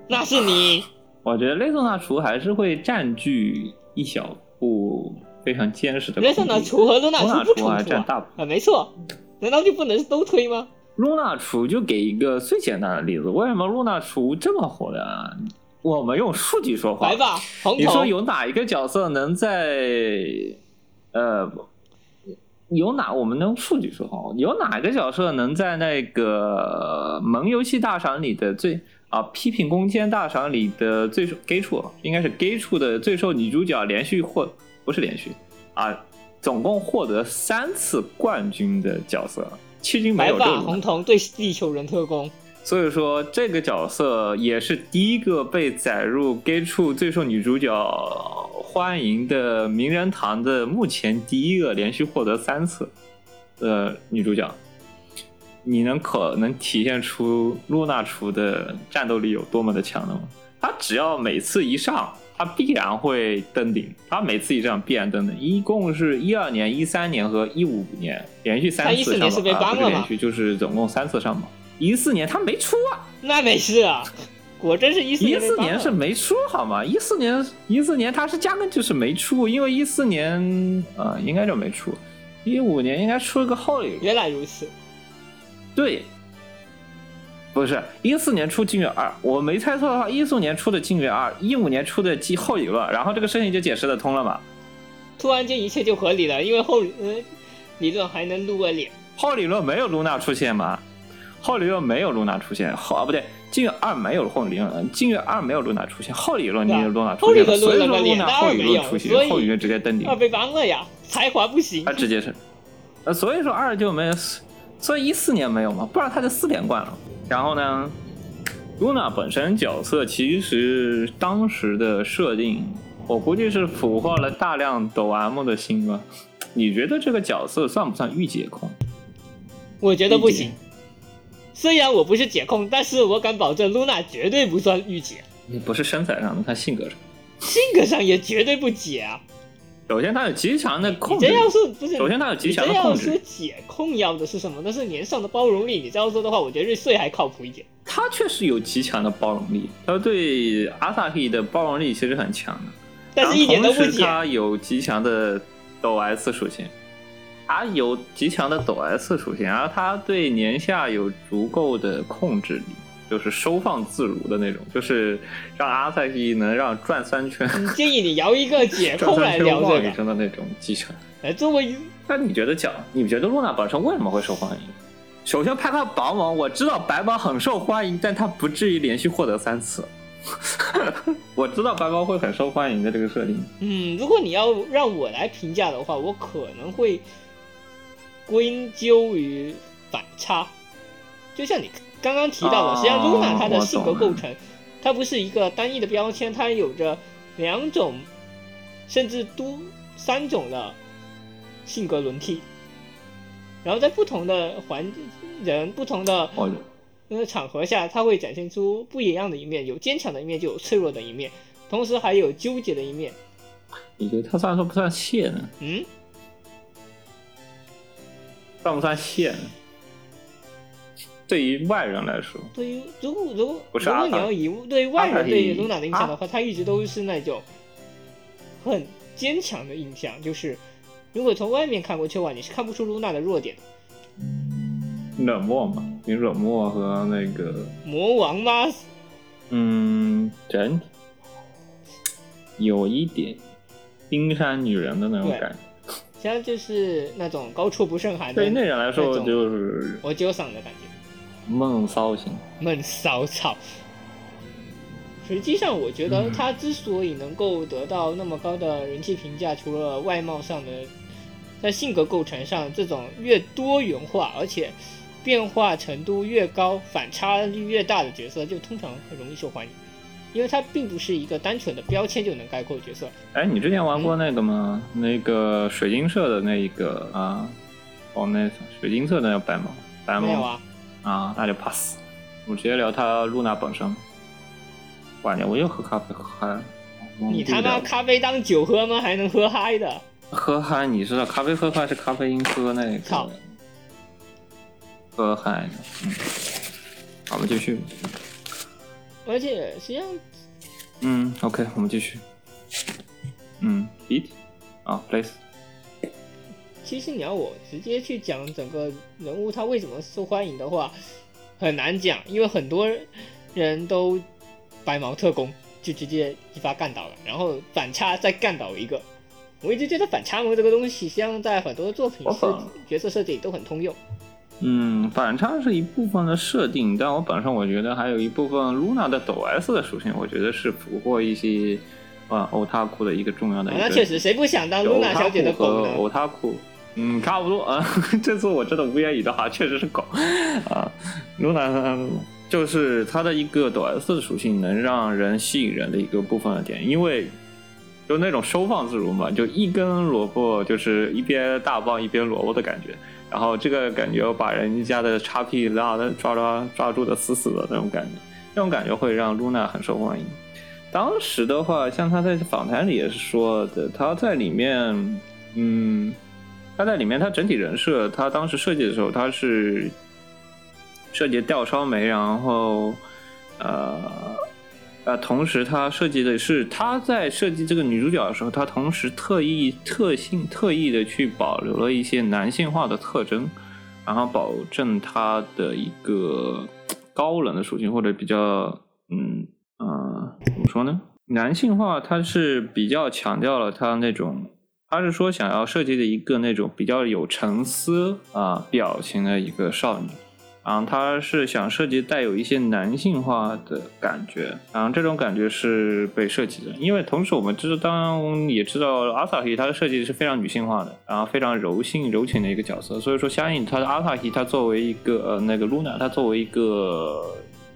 那是你，我觉得雷索娜除还是会占据一小步非常坚实的。雷索娜除和露娜除不冲突啊？占大部分。啊，没错，难道就不能都推吗？露娜厨就给一个最简单的例子，为什么露娜厨这么火的啊？我们用数据说话来。吧，红你说，有哪一个角色能在呃，有哪我们能用数据说话？有哪个角色能在那个萌游戏大赏里的最啊批评攻坚大赏里的最受 gay 处应该是 gay 处的最受女主角连续获不是连续啊，总共获得三次冠军的角色，迄今没来吧，有这种红瞳对地球人特工。所以说，这个角色也是第一个被载入 gay 处最受女主角欢迎的名人堂的，目前第一个连续获得三次的女主角。你能可能体现出露娜厨的战斗力有多么的强了吗？她只要每次一上，她必然会登顶。他每次一这样必然登顶，一共是一二年、一三年和一五年连续三她14次上榜，年是被了连续就是总共三次上榜。一四年他没出啊，那没事啊，果真是一四一四年是没出好吗？一四年一四年他是压根就是没出，因为一四年啊、呃应该就没出，一五年应该出了个后里，原来如此，对，不是一四年出金月二，我没猜错的话，一四年出的金月二，一五年出的金后理论，然后这个事情就解释得通了嘛。突然间一切就合理了，因为后呃理论还能露个脸。后理论没有露娜出现吗？后理论没有露娜出现，后啊不对，金月二没有后理论，金月二没有露娜出现，后理论你有露娜出现，所以说露娜后理论出现后理论直接登顶二。被 ban 了呀，才华不行他。直接是，呃，所以说二就没有，所以一四年没有嘛，不然他就四连冠了。然后呢，露娜本身角色其实当时的设定，我估计是俘获了大量抖 M 的心吧。你觉得这个角色算不算御姐控？我觉得不行。虽然我不是解控，但是我敢保证露娜绝对不算御姐，你不是身材上的，她性格上。性格上也绝对不解啊。首先，他有极强的控制这。要是不是？首先，他有极强的控制力。解控要的是什么？那是年上的包容力。你这样说的话，我觉得瑞穗还靠谱一点。他确实有极强的包容力，他对阿萨希的包容力其实很强的。但是一点都不解。同时它有极强的抖 S 属性，他有极强的抖 S 属性，然后他对年下有足够的控制力，就是收放自如的那种，就是让阿萨希能让转三圈、嗯建议你摇一个解控来聊这个。声的那种技巧。哎，作为那你觉得讲，你觉得露娜本身为什么会受欢迎？首先，拍他白毛，我知道白毛很受欢迎，但他不至于连续获得三次。我知道白毛会很受欢迎的这个设定。嗯，如果你要让我来评价的话，我可能会归咎于反差。就像你刚刚提到的，哦实际上露娜她的性格构成，它不是一个单一的标签，它有着两种甚至多三种的性格轮替。然后在不同的环人、不同的呃场合下，它会展现出不一样的一面，有坚强的一面，就有脆弱的一面，同时还有纠结的一面。你觉得他算说不算蟹呢？嗯，算不算蟹呢？对于外人来说，对于如果如果如果你要以对于外人对于露娜的印象的话，她一直都是那种很坚强的印象，就是如果从外面看过去的话，你是看不出露娜的弱点的。冷漠嘛，你冷漠和那个，魔王吗？嗯，整体有一点冰山女人的那种感觉。实际上就是那种高处不胜寒的对于那人来说，就是我纠嗓的感觉。闷骚型。闷骚操。实际上，我觉得嗯他之所以能够得到那么高的人气评价，除了外貌上的，在性格构成上，这种越多元化，而且变化程度越高、反差率越大的角色，就通常很容易受欢迎，因为它并不是一个单纯的标签就能概括的角色。哎，你之前玩过那个吗？那个水晶社的那一个啊，哦，那水晶社的那个白毛，白毛没有啊？啊，那就 pass。我直接聊他露娜本身。晚年我又喝咖啡喝嗨了。你他妈嗯咖啡当酒喝吗？还能喝嗨的？喝嗨，你知道咖啡喝嗨是咖啡因喝那操个喝嗨的，嗯。好，我们继续。而且实际上嗯，OK，我们继续。嗯，beat 啊，place。其实你要我直接去讲整个人物他为什么受欢迎的话，很难讲，因为很多人都白毛特工就直接一发干倒了，然后反差再干倒一个。我一直觉得反差萌这个东西，实际上在很多作品设角色设计里都很通用。嗯，反差是一部分的设定，但我本身我觉得还有一部分 Luna 的抖 S 的属性，我觉得是俘获一些啊欧塔库的一个重要的一个。啊那确实，谁不想当露娜小姐的狗和呢？欧塔库，嗯，差不多 啊。这次我真的无言以对，好像确实是狗啊。Luna 就是它的一个抖 S 属性，能让人吸引人的一个部分的点，因为就那种收放自如嘛，就一根萝卜就是一边大棒一边萝卜的感觉。然后这个感觉把人家的叉 P 拉的抓抓抓住的死死的那种感觉，那种感觉会让露娜很受欢迎。当时的话，像他在访谈里也是说的，他在里面，嗯，他在里面，他整体人设，他当时设计的时候，他是设计吊梢眉，然后呃呃，同时他设计的是他在设计这个女主角的时候，他同时特意特性特意的去保留了一些男性化的特征，然后保证她的一个高冷的属性，或者比较嗯呃怎么说呢？男性化，它是比较强调了他那种，他是说想要设计的一个那种比较有沉思啊、表情的一个少女。然后他是想设计带有一些男性化的感觉，然后这种感觉是被设计的，因为同时我们知道，当然也知道阿萨希他的设计是非常女性化的，然后非常柔性柔情的一个角色，所以说相应他的阿萨希他作为一个呃那个露娜，他作为一个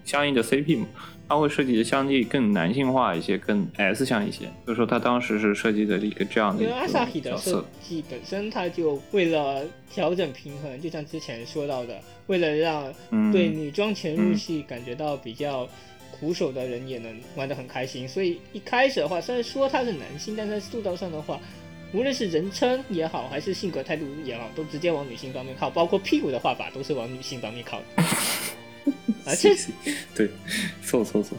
相应的 CP 嘛，他会设计的相对更男性化一些，更 S 向一些，所以说他当时是设计的一个这样的一因为阿萨希个角的设，计本身，它就为了调整平衡，就像之前说到的，为了让嗯，对女装潜入戏感觉到比较苦手的人也能玩得很开心。所以一开始的话，虽然说他是男性，但在塑造上的话，无论是人称也好，还是性格态度也好，都直接往女性方面靠，包括屁股的画法都是往女性方面靠的。而且 对，错错错，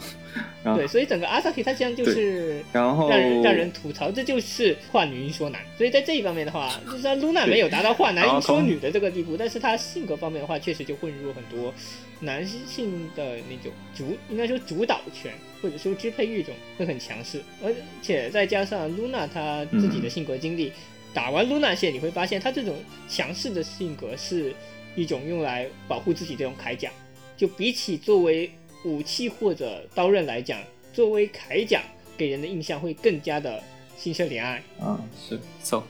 然后对，所以整个阿萨提它实际上就是然后让人让人吐槽，这就是换女音说男。所以在这一方面的话，就算露娜没有达到换男音说女的这个地步，但是她性格方面的话，确实就混入很多男性的那种主，应该说主导权或者说支配欲种会很强势，而且再加上露娜她自己的性格经历，打完露娜线你会发现她这种强势的性格是一种用来保护自己这种铠甲，就比起作为武器或者刀刃来讲，作为铠甲给人的印象会更加的心生怜爱。嗯，是 so。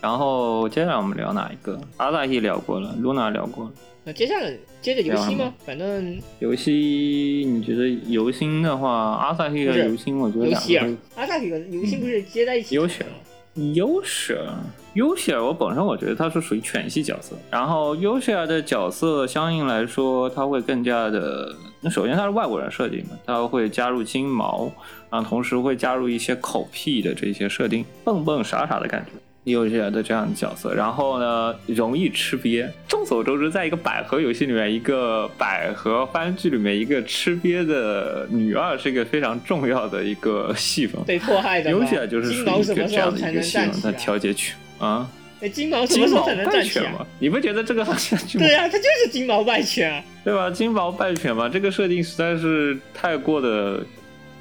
然后接下来我们聊哪一个？阿萨希聊过了，Luna 聊过了。那接下来接着游戏吗？反正游戏，你觉得游星的话，阿萨希和游星，我觉得两尤希尔个都，阿萨克和游戏不是接在一起？优秀优势，优希尔，我本身我觉得他是属于犬系角色，然后优希尔的角色相应来说，他会更加的，那首先他是外国人设定嘛，他会加入金毛，然后同时会加入一些口癖的这些设定，蹦蹦傻傻的感觉。优希尔的这样的角色，然后呢，容易吃瘪。众所周知，在一个百合游戏里面，一个百合番剧里面，一个吃瘪的女二是一个非常重要的一个戏份。被迫害的优希尔就是属于一个这样的一个才能站系统的起来？调节曲啊。哎，金毛什么时候才能败站起来？你不觉得这个好像就对啊，它就是金毛败犬啊！对吧？金毛败犬嘛，这个设定实在是太过的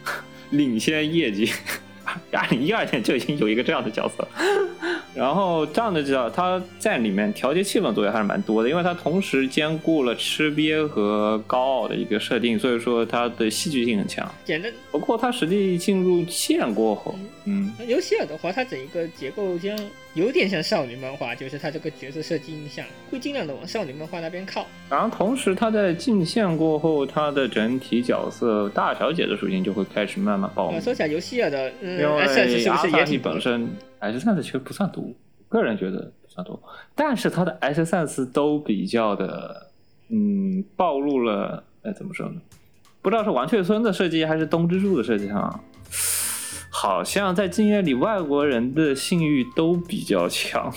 领先业绩。二零一二年就已经有一个这样的角色，然后这样的角色他在里面调节气氛作用还是蛮多的，因为他同时兼顾了吃瘪和高傲的一个设定，所以说他的戏剧性很强。简单，不过他实际进入线过后，嗯，尤希尔的话，他整一个结构将有点像少女漫画，就是他这个角色设计印象会尽量的往少女漫画那边靠。然后同时他在进线过后，他的整体角色大小姐的属性就会开始慢慢暴啊，露。说起来，尤希尔的嗯因为阿萨提本身 S 三 s 其实不算毒，个人觉得不算毒，但是他的 S 三 s 都比较的，嗯，暴露了，哎，怎么说呢？不知道是王雀村的设计还是东之柱的设计上，好像在禁业里外国人的性欲都比较强。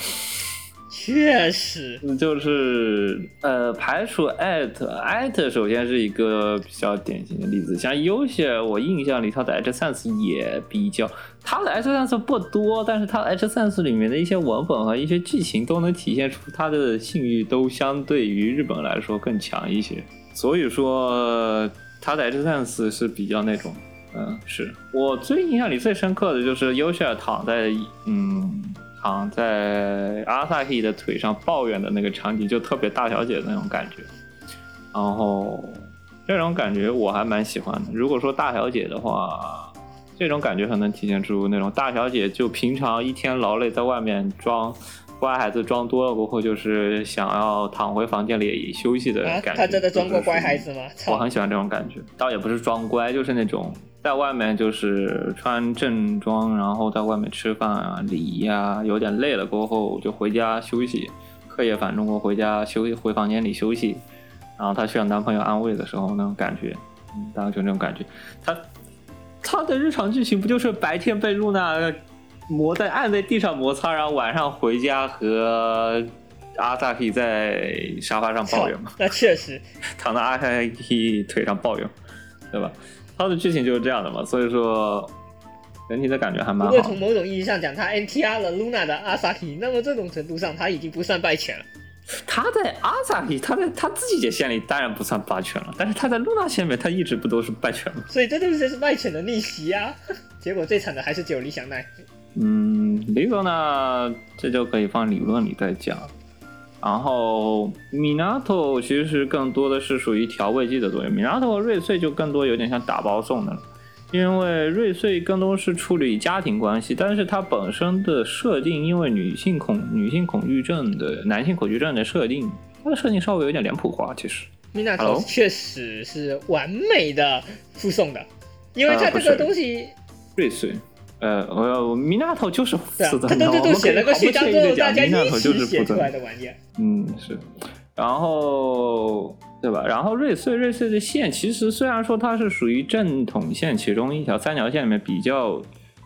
确实，就是呃，排除艾特，艾特首先是一个比较典型的例子。像优些，我印象里他的 H sense 也比较，他的 H sense 不多，但是他的 H sense 里面的一些文本和一些剧情都能体现出他的性欲都相对于日本来说更强一些。所以说他的 H sense 是比较那种，嗯，是我最印象里最深刻的就是优些躺在嗯。躺在阿萨希的腿上抱怨的那个场景，就特别大小姐的那种感觉。然后这种感觉我还蛮喜欢的。如果说大小姐的话，这种感觉很能体现出那种大小姐就平常一天劳累在外面装乖孩子装多了过后，就是想要躺回房间里休息的，感觉。他真的装过乖孩子。吗？我！很喜欢这种感觉，倒也不是装乖，就是那种在外面就是穿正装，然后在外面吃饭啊、礼仪啊，有点累了过后就回家休息，课业繁重过回家休息，回房间里休息，然后她需要男朋友安慰的时候那种感觉，嗯，大概就那种感觉。她她的日常剧情不就是白天被露娜磨在按在地上摩擦，然后晚上回家和阿萨希在沙发上抱怨吗？那确实，躺在阿萨希腿上抱怨，对吧？他的剧情就是这样的嘛，所以说整体的感觉还蛮好不过从。某种意义上讲，他 NTR 了 Luna 的阿萨奇，那么这种程度上他已经不算败犬了。他在阿萨希，他在他自己的线里当然不算霸权了，但是他在露娜线里面，他一直不都是败犬吗？所以这就是是败犬的逆袭啊！结果最惨的还是九理想奈。嗯，理论呢，这就可以放理论里再讲。然后米纳托其实更多的是属于调味剂的作用，米纳托和瑞穗就更多有点像打包送的了。因为瑞穗更多是处理家庭关系，但是它本身的设定，因为女性恐女性恐惧症的男性恐惧症的设定，它的设定稍微有点脸谱化，其实。米娜？头确实是完美的附送的，因为它这个东西，瑞穗，呃，我米纳头就是负对啊，责的，它都都都写了个序章之后，毫不介意地讲大家一头就是负责起写出来的玩意儿。嗯，是，然后对吧？然后瑞穗瑞穗的线其实虽然说它是属于正统线其中一条三条线里面比较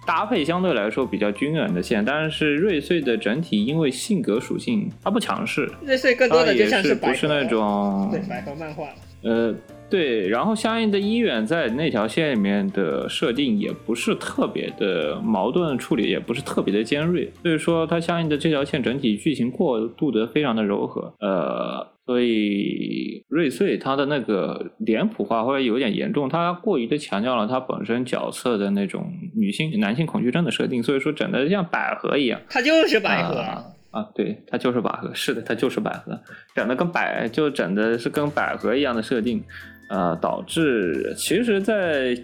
搭配相对来说比较均匀的线，但是瑞穗的整体因为性格属性它不强势，瑞穗更多的就像百合，不是那种对百合漫画，呃，对，然后相应的医院在那条线里面的设定也不是特别的矛盾处理，也不是特别的尖锐，所以说它相应的这条线整体剧情过渡得非常的柔和，呃，所以瑞穗它的那个脸谱化会有点严重，它过于的强调了它本身角色的那种女性、男性恐惧症的设定，所以说整的像百合一样。它就是百合。啊啊，对，它就是百合，是的，它就是百合，整的跟百就整的是跟百合一样的设定，呃，导致其实，在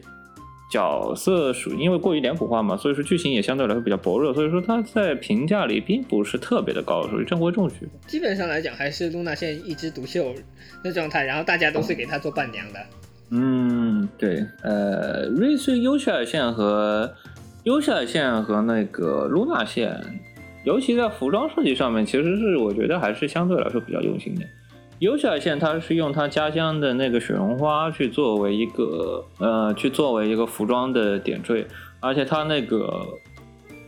角色属因为过于脸谱化嘛，所以说剧情也相对来说比较薄弱，所以说它在评价里并不是特别的高，属于中规中矩。基本上来讲，还是露娜现在一枝独秀的状态，然后大家都是给她做伴娘的。嗯，对，呃，瑞穗优秀尔线和优秀尔线和那个露娜线，尤其在服装设计上面，其实是我觉得还是相对来说比较用心的。优秀尔线它是用它家乡的那个雪绒花去作为一个呃，去作为一个服装的点缀，而且它那个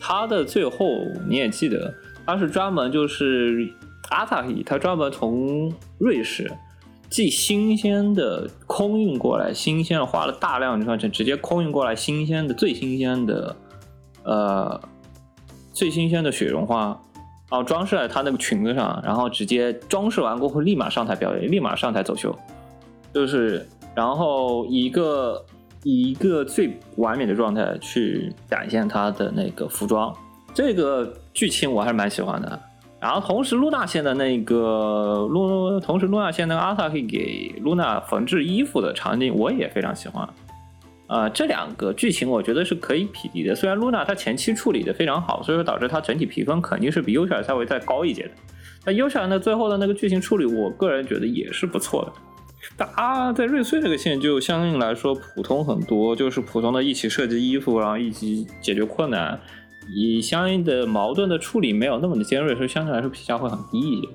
它的最后你也记得，它是专门就是阿萨希，它专门从瑞士。既新鲜的空运过来，新鲜花了大量的钱，直接空运过来新鲜的最新鲜的，呃，最新鲜的雪绒花，然后装饰在她那个裙子上，然后直接装饰完过后立马上台表演，立马上台走秀，就是然后一个以一个最完美的状态去展现她的那个服装，这个剧情我还是蛮喜欢的。然后同时，露娜线的那个露，同时露娜线那个阿萨可以给露娜缝制衣服的场景，我也非常喜欢。呃，这两个剧情我觉得是可以匹敌的。虽然露娜她前期处理的非常好，所以说导致她整体评分肯定是比优秀稍微再高一截的。那优秀呢，最后的那个剧情处理，我个人觉得也是不错的。但啊，在瑞穗这个线就相应来说普通很多，就是普通的一起设计衣服，然后一起解决困难。以相应的矛盾的处理没有那么的尖锐，所以相对来说评价会很低一些。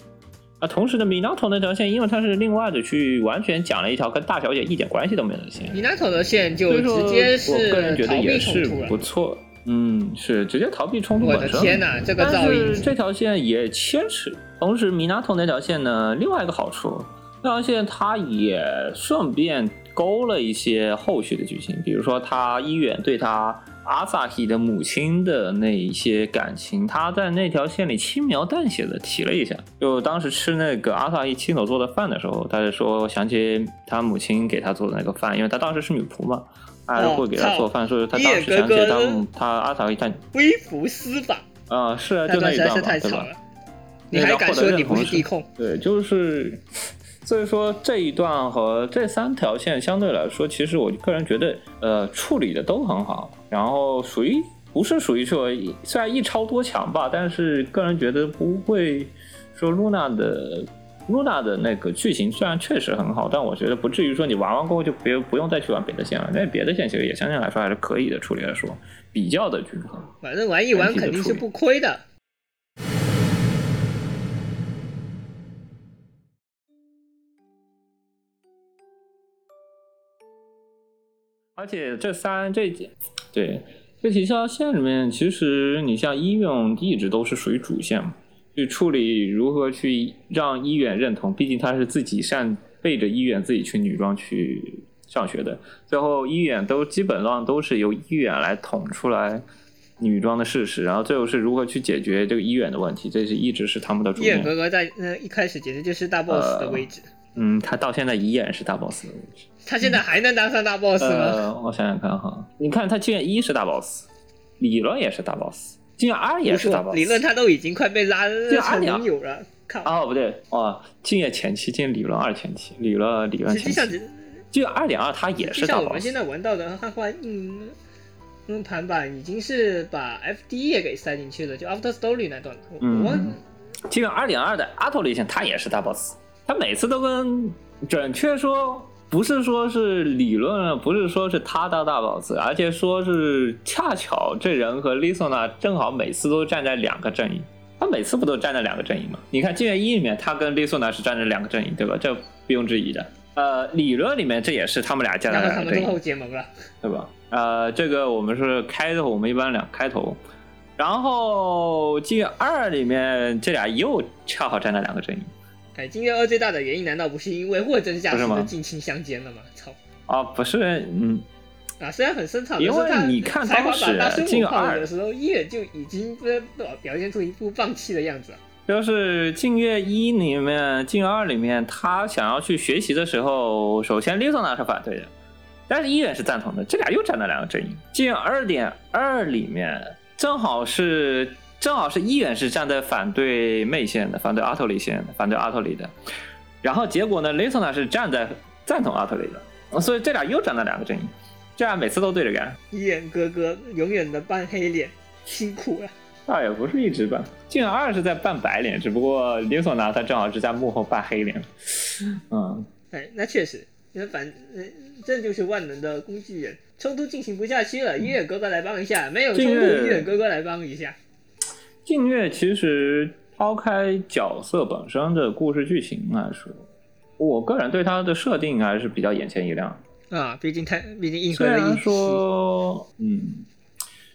啊，同时呢，米纳头那条线，因为它是另外的去完全讲了一条跟大小姐一点关系都没有的线，米纳头的线就直接是我个人觉得也是不错。嗯，是直接逃避冲突我的本身。天哪，这个但噪音是这条线也牵扯，同时米纳头那条线呢，另外一个好处，那条线它也顺便勾了一些后续的剧情，比如说他一远对他阿萨希的母亲的那一些感情，他在那条线里轻描淡写的提了一下。就当时吃那个阿萨希亲手做的饭的时候，他就说想起他母亲给他做的那个饭，因为他当时是女仆嘛，还会给他做饭，所以他当时想起他母他阿萨希他微服私访，啊、是啊，就那一段嘛，对吧？你还敢说你不是地控？对，就是，所以说这一段和这三条线相对来说，其实我个人觉得，呃，处理的都很好，然后属于不是属于说虽然一超多强吧，但是个人觉得不会说露娜的。露娜的那个剧情虽然确实很好，但我觉得不至于说你玩完过后就别不用再去玩别的线了。那别的线其实也相对来说还是可以的，处理来说比较的均衡。反正玩一玩肯定是不亏的。而且这三这几对这几条线里面，其实你像医院一直都是属于主线嘛，去处理如何去让医院认同，毕竟他是自己善背着医院自己去女装去上学的，最后医院都基本上都是由医院来捅出来女装的事实，然后最后是如何去解决这个医院的问题，这是一直是他们的主线。伊尔格格在那一开始简直就是大 boss 的位置，嗯，他到现在依然是大 boss 的位置。他现在还能当上大 boss 吗？呃，我想想看哈，你看他镜院一是大 boss，理论也是大 boss，镜院二也是大，boss，理论他都已经快被拉成就阿鸟盟友了。靠，哦不对哦，进院前期，进院理论二前期，理论理论前期，实际上只镜院二点二它也是像大 boss，我们现在玩到的汉化硬硬盘版已经是把 FD 也给塞进去了，就 After Story 那段，我我忘嗯，镜院二点二的阿托里线它也是大 boss，他每次都跟准确说。不是说是理论，不是说是他当大 boss，而且说是恰巧这人和 Lisa 呢，正好每次都站在两个阵营。他每次不都站在两个阵营吗？你看《镜月一》里面，他跟 Lisa 呢是站在两个阵营，对吧？这不用质疑的。呃，理论里面这也是他们俩站在然后他们中后两个阵营，结盟了。对吧？呃，这个我们是开头，我们一般两开头，然后《镜月二》里面这俩又恰好站在两个阵营。哎，金月二最大的原因难道不是因为货真价实的近亲相奸了吗？操！啊，不是，嗯，啊，虽然很深藏，因为他你看才华当时把大师金月二的时候，一眼就已经表表现出一副放弃的样子了。就是《静月一》里面，《镜月二》里面，他想要去学习的时候，首先 Lisa 呢是反对的，但是医院是赞同的，这俩又站在两个阵营。《镜月二点二》里面正好是正好是医院是站在反对妹线的，反对阿托里线的，反对阿托里的，然后结果呢，Lisa 呢是站在赞同阿托里的，所以这俩又站在两个阵营，这样每次都对着干。一眼哥哥永远的扮黑脸，辛苦了。倒也不是一直扮，镜二是在扮白脸，只不过林索纳他正好是在幕后扮黑脸。嗯，哎，那确实，那反呃，这就是万能的工具人。冲突进行不下去了，一眼哥哥来帮一下；没有冲突，这个一眼哥哥来帮一下。镜月其实抛开角色本身的故事剧情来说，我个人对它的设定还是比较眼前一亮。啊，毕竟太，毕竟硬核虽然。说，嗯，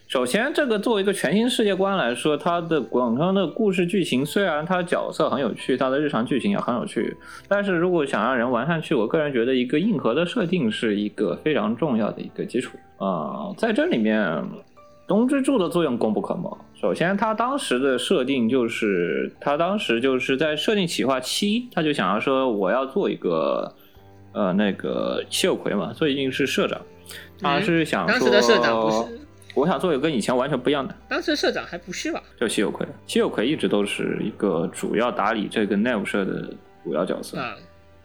首先这个作为一个全新世界观来说，它的本身的故事剧情虽然它角色很有趣，它的日常剧情也很有趣，但是如果想让人玩上去，我个人觉得一个硬核的设定是一个非常重要的一个基础啊、在这里面。东之柱的作用功不可没。首先，他当时的设定就是，他当时就是在设定企划期，他就想要说我要做一个，呃，那个谢有奎嘛，最近是社长，他是想说，当时的社长不是我想做一个跟以前完全不一样的，当时社长还不是吧？就西有葵。西有葵一直都是一个主要打理这个 Nav 社的主要角色，啊，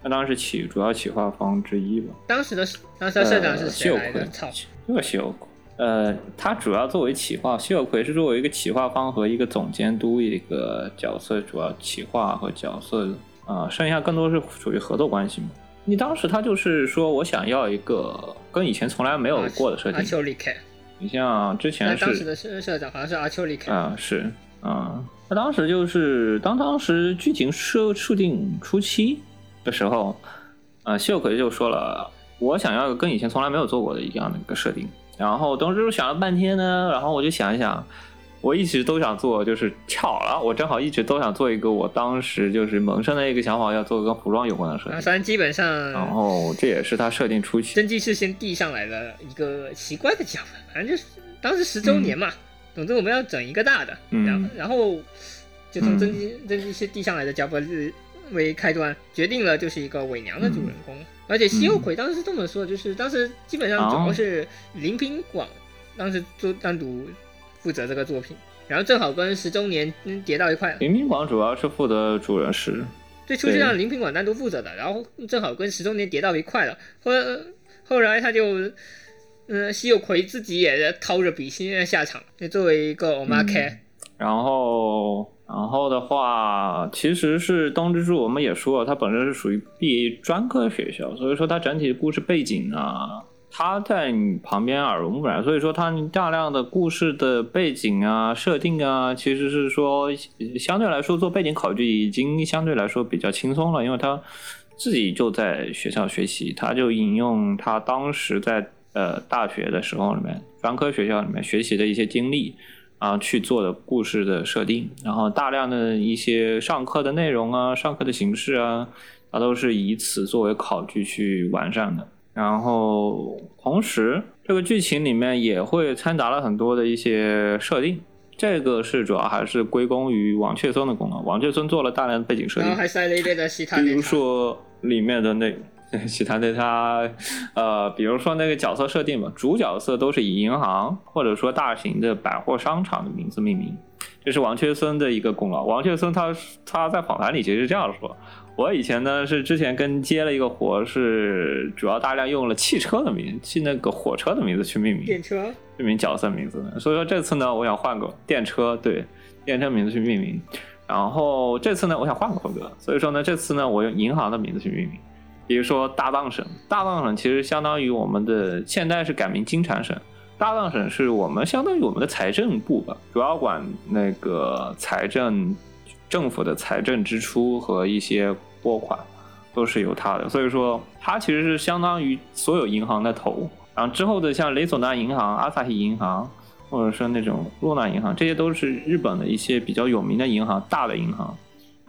他当然是企主要企划方之一吧。当时的当时的社长是呃西有葵谁来的？操！这个西有葵，呃，他主要作为企划，西有奎是作为一个企划方和一个总监督一个角色，主要企划和角色啊、剩下更多是属于合作关系嘛。你当时他就是说我想要一个跟以前从来没有过的设阿定，丘里克，你像之前是当时的社社长好像是阿丘里克。啊、是啊，他当时就是当当时剧情设设定初期的时候，呃，西有葵就说了，我想要一个跟以前从来没有做过的一样的一个设定。然后当时想了半天呢，然后我就想一想，我一直都想做，就是巧了，我正好一直都想做一个我当时就是萌生的一个想法，要做跟服装有关的设啊，定。虽然基本上然后这也是他设定初期。真纪是先递上来了一个奇怪的脚本，反正就是当时十周年嘛，总之我们要整一个大的，嗯然后然后就从嗯真纪真纪是递上来的脚本是为开端，决定了就是一个伪娘的主人公，而且西柚葵当时是这么说，就是当时基本上主要是林平广当时做单独负责这个作品，然后正好跟十周年嗯叠到一块了。林平广主要是负责主人师，最初是让林平广单独负责的，然后正好跟十周年叠到一块了。后来后来他就，嗯，西有葵自己也掏着笔芯下场，就作为一个 omake，、然后，然后的话，其实是东之柱，我们也说了，它本身是属于 B 专科学校，所以说它整体的故事背景啊，它在你旁边耳濡目染，所以说它大量的故事的背景啊、设定啊，其实是说相对来说做背景考据已经相对来说比较轻松了，因为他自己就在学校学习，他就引用他当时在呃大学的时候里面专科学校里面学习的一些经历。啊，去做的故事的设定，然后大量的一些上课的内容啊，上课的形式啊，它都是以此作为考据去完善的。然后同时，这个剧情里面也会掺杂了很多的一些设定，这个是主要还是归功于王雀松的功劳。王雀松做了大量的背景设定然后，还塞了一堆的西塔比如。说里面的那 其他对他，呃，比如说那个角色设定嘛，主角色都是以银行或者说大型的百货商场的名字命名，这是王雀森的一个功劳。王雀森他他在访谈里其实是这样说：我以前呢是之前跟接了一个活，是主要大量用了汽车的名，去那个火车的名字去命名，电车，命名角色名字的。所以说这次呢，我想换个电车，对电车名字去命名。然后这次呢，我想换个风格，所以说呢，这次呢，我用银行的名字去命名。比如说大藏省，大藏省其实相当于我们的现在是改名金蝉省，大藏省是我们相当于我们的财政部吧，主要管那个财政政府的财政支出和一些拨款都是由它的，所以说它其实是相当于所有银行的头。然后之后的像雷索纳银行、阿萨希银行，或者说那种洛纳银行，这些都是日本的一些比较有名的银行，大的银行。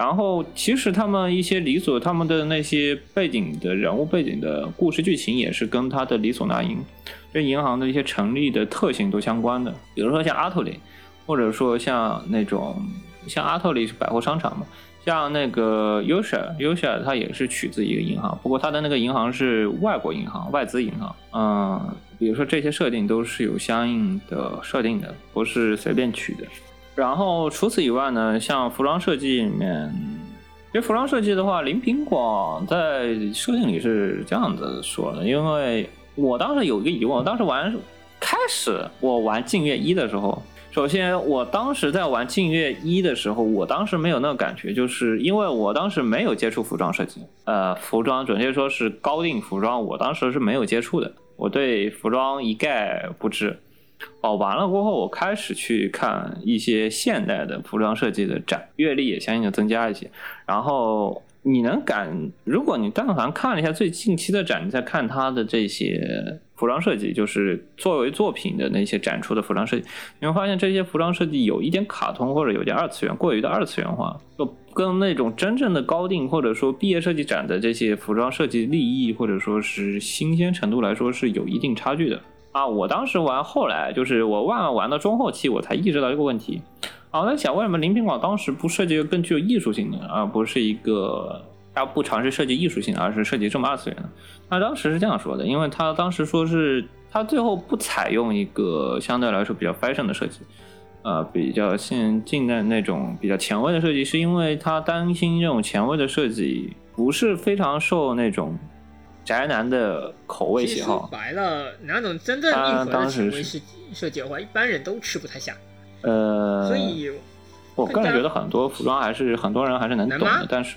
然后其实他们一些理所他们的那些背景的人物背景的故事剧情也是跟他的理所纳银这银行的一些成立的特性都相关的。比如说像阿特里，或者说像那种像阿特里是百货商场嘛，像那个 Yusha Yusha 它也是取自一个银行，不过它的那个银行是外国银行、外资银行。嗯，比如说这些设定都是有相应的设定的，不是随便取的。然后除此以外呢，像服装设计里面，其实服装设计的话，林品广在设定里是这样子说的，因为我当时有一个疑问，当时玩开始我玩镜月一的时候，首先我当时在玩镜月一的时候，我当时没有那个感觉，就是因为我当时没有接触服装设计，呃，服装准确说是高定服装，我当时是没有接触的，我对服装一概不知。哦，完了过后，我开始去看一些现代的服装设计的展，阅历也相应的增加一些。然后你能感，如果你但凡看了一下最近期的展，你再看他的这些服装设计，就是作为作品的那些展出的服装设计，你会发现这些服装设计有一点卡通或者有点二次元，过于的二次元化，就跟那种真正的高定或者说毕业设计展的这些服装设计立意或者说是新鲜程度来说是有一定差距的。啊，我当时玩，后来就是我慢慢玩到中后期，我才意识到这个问题。啊，我在想，为什么林品广当时不设计一个更具有艺术性的，而不是一个他不尝试设计艺术性，而是设计这么二次元的。他当时是这样说的，因为他当时说是他最后不采用一个相对来说比较 fashion 的设计，呃，比较现近的那种比较前卫的设计，是因为他担心这种前卫的设计不是非常受那种宅男的口味喜好。白了，哪种真正硬他核的当时设计的话，一般人都吃不太下。呃，所以，我个人觉得很多服装还是很多人还是能懂的，但是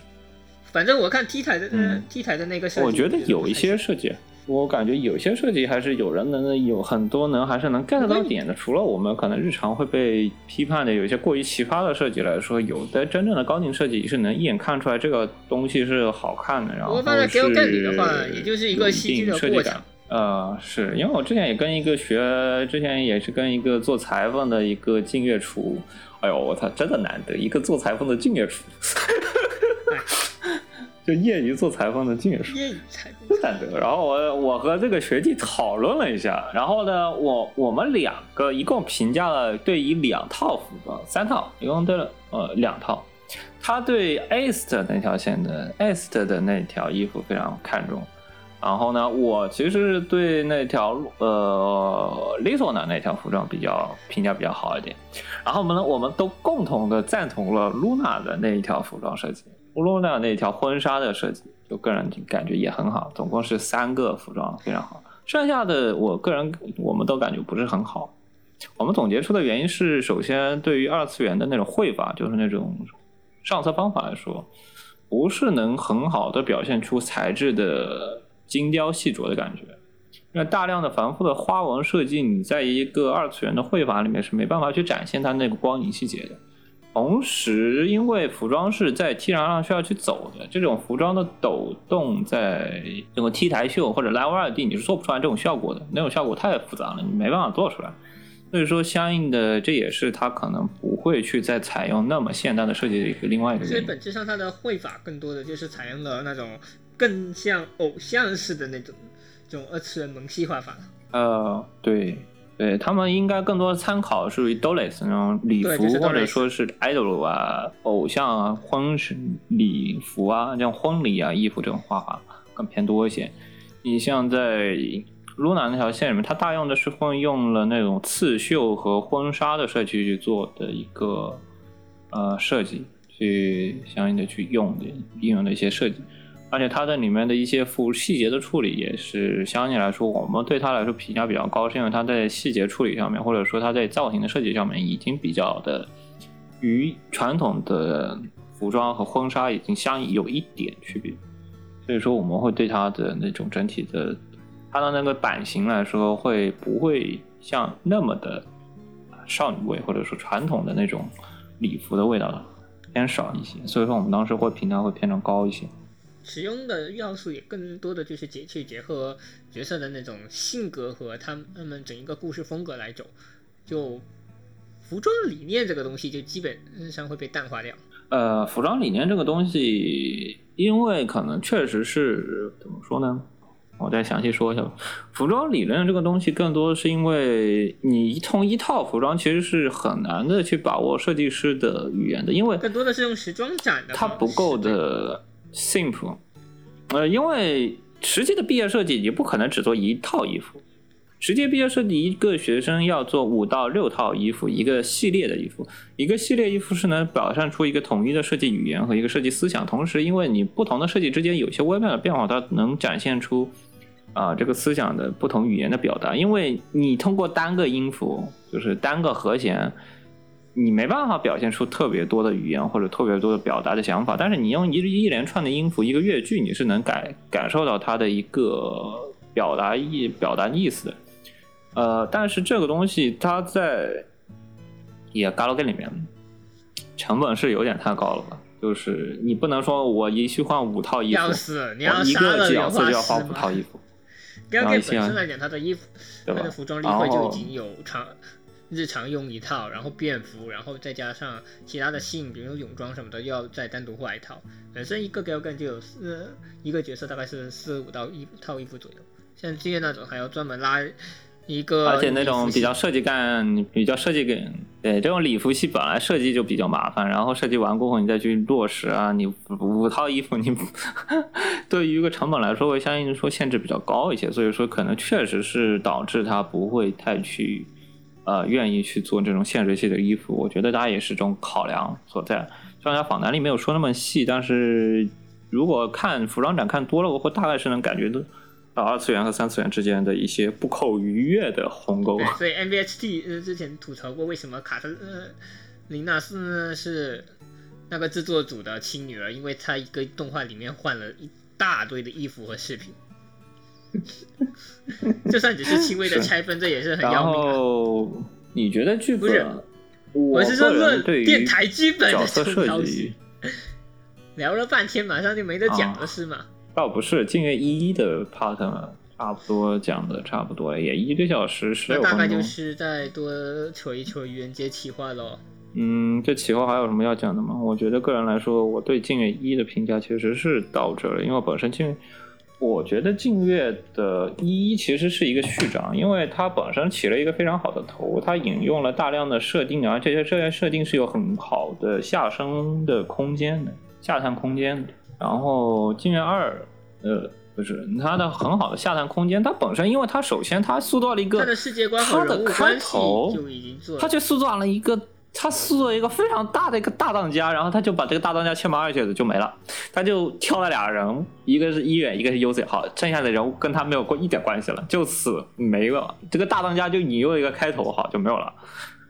反正我看 T 台的、嗯 T 台的那个设计，我觉得有一些设计，我感觉有些设计还是有人能有很多能还是能 get 到点的。除了我们可能日常会被批判的有一些过于奇葩的设计来说，有的真正的高定设计是能一眼看出来这个东西是好看的，然后不过放在是 Gale Gun 里的话也就是一个戏剧的设计感。呃，是因为我之前也跟一个学，之前也是跟一个做裁缝的一个净月厨，哎呦我操，真的难得一个做裁缝的净月厨，就业余做裁缝的技术。业余裁缝不难得。然后我我和这个学弟讨论了一下，然后呢，我我们两个一共评价了对于两套服装，三套，一共对了呃两套。他对 Est 那条线的 Est 的那条衣服非常看重，然后呢，我其实对那条呃 Little 的那条服装比较评价比较好一点。然后我们呢，我们都共同的赞同了 Luna 的那一条服装设计乌龙娜那条婚纱的设计，就个人感觉也很好。总共是三个服装非常好，剩下的我个人我们都感觉不是很好。我们总结出的原因是，首先对于二次元的那种绘法，就是那种上色方法来说，不是能很好的表现出材质的精雕细琢的感觉。因为大量的繁复的花纹设计，你在一个二次元的绘法里面是没办法去展现它那个光影细节的。同时，因为服装是在 T 台上需要去走的，这种服装的抖动在这个 T 台秀或者 Live 二 D 你是做不出来这种效果的，那种效果太复杂了，你没办法做出来。所以说，相应的这也是他可能不会去再采用那么现代的设计的一个另外一个所以。本质上它的绘法更多的就是采用了那种更像偶像式的那种这种二次元萌系画法。呃，对对，他们应该更多的参考是于 Dollars 那种礼服，或者说是 idol 啊、偶像啊、婚礼服啊、这种婚礼啊衣服这种画法更偏多一些。你像在 Luna 那条线里面，它大用的是会用了那种刺绣和婚纱的设计去做的一个呃设计，去相应的去用的应用的一些设计。而且它在里面的一些服细节的处理也是相应来说，我们对它来说评价比较高，是因为它在细节处理上面，或者说它在造型的设计上面，已经比较的与传统的服装和婚纱已经相有一点区别。所以说，我们会对它的那种整体的它的那个版型来说，会不会像那么的少女味，或者说传统的那种礼服的味道偏少一些。所以说，我们当时会评价会偏重高一些。使用的要素也更多的就是结去结合角色的那种性格和他们整一个故事风格来走，就服装理念这个东西就基本上会被淡化掉。呃，服装理念这个东西，因为可能确实是怎么说呢？我再详细说一下吧。服装理论这个东西，更多的是因为你一通一套服装，其实是很难的去把握设计师的语言的，因为更多的是用时装展的，它不够。的 simple。呃，因为实际的毕业设计，你不可能只做一套衣服。实际毕业设计，一个学生要做五到六套衣服，一个系列的衣服。一个系列衣服是能表现出一个统一的设计语言和一个设计思想，同时，因为你不同的设计之间有些微妙的变化，它能展现出啊、这个思想的不同语言的表达。因为你通过单个音符，就是单个和弦，你没办法表现出特别多的语言或者特别多的表达的想法，但是你用一一连串的音符，一个乐句，你是能感感受到它的一个表达意表达意思的。呃，但是这个东西它在也 g a l o g 里面成本是有点太高了吧？就是你不能说我一去换五套衣服，一个角色就要花五套衣服，刚给然后一些本身来讲，它的衣服、它的服装就已经有常日常用一套，然后便服，然后再加上其他的性，比如说泳装什么的，要再单独画一套。本身一个 Galgan 就有四一个角色大概是四五到一套衣服左右，像这些那种还要专门拉一个，而且那种比较设计感、比较设计感，对这种礼服系本来设计就比较麻烦，然后设计完过后你再去落实啊，你五套衣服你 对于一个成本来说会相应说限制比较高一些，所以说可能确实是导致他不会太去呃愿意去做这种限制系的衣服。我觉得大家也是这种考量所在。虽然访谈里没有说那么细，但是如果看服装展看多了，我会大概是能感觉到。到二次元和三次元之间的一些不可逾越的鸿沟。所以 NVHT 呃之前吐槽过，为什么卡特呃琳娜是是那个制作组的亲女儿，因为她一个动画里面换了一大堆的衣服和饰品。就算只是轻微的拆分，这也是很要命。然后你觉得剧本？我是说论对电台剧本的设计。聊了半天，马上就没得讲了，是吗？倒不是，静月一的 part 差不多讲的差不多，也一个小时十六分钟。大概就是再多扯一扯愚人节企划喽。嗯，这企划还有什么要讲的吗？我觉得个人来说，我对静月一的评价其实是到这了，因为本身静，我觉得静月的一其实是一个序章，因为它本身起了一个非常好的头，它引用了大量的设定，而且这些设定是有很好的下升的空间的，下探空间的。然后《镜月二》呃，不是它的很好的下探空间。它本身，因为它首先它塑造了一个它的世界观和人物关系就已经做，它就塑造了一个，他塑造一个非常大的一个大当家，然后他就把这个大当家千马二血的就没了，他就挑了俩人，一个是伊远，一个是 Uzi，好，剩下的人物跟他没有过一点关系了，就此没了。这个大当家就引用一个开头，好就没有了，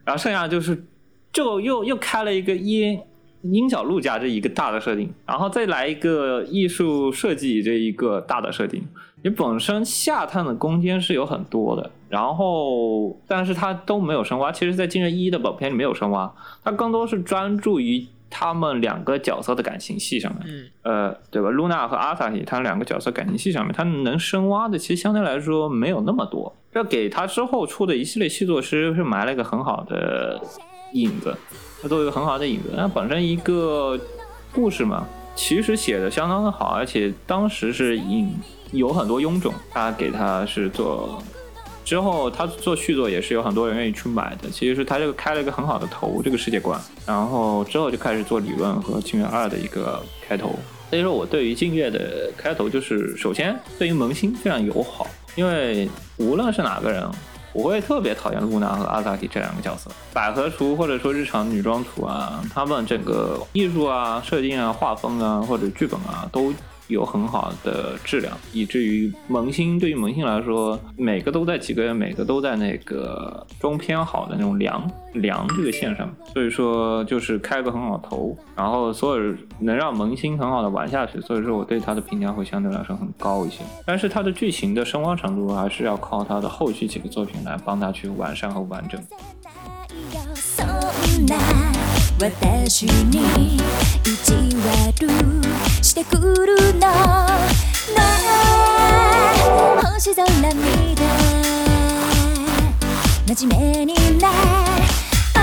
然后剩下就是就又又开了一个一。鹰角陆家这一个大的设定，然后再来一个艺术设计这一个大的设定。你本身下探的空间是有很多的，然后但是它都没有深挖。其实，在《金人一》的本片里没有深挖，它更多是专注于他们两个角色的感情戏上面。嗯，呃，对吧？露娜和阿萨希，他们两个角色感情戏上面，他能深挖的其实相对来说没有那么多。这给他之后出的一系列戏作，其实是埋了一个很好的影子。作为一个很好的影子，那本身一个故事嘛，其实写的相当的好，而且当时是引有很多臃肿，他给他是做之后他做续作也是有很多人愿意去买的。其实是他这个开了一个很好的头，这个世界观，然后之后就开始做理论和镜月二的一个开头。所以说我对于镜月的开头就是首先对于萌新非常友好，因为无论是哪个人。我会特别讨厌露娜和阿萨提这两个角色，百合图或者说日常女装图啊，他们整个艺术啊、设定啊、画风啊或者剧本啊都。有很好的质量，以至于萌新对于萌新来说，每个都在几个月，每个都在那个中偏好的那种良良这个线上，所以说就是开个很好头，然后所有能让萌新很好的玩下去，所以说我对他的评价会相对来说很高一些。但是他的剧情的深挖程度还是要靠他的后续几个作品来帮他去完善和完整。私に意地悪してくるのね星空見て。真面目にね。あ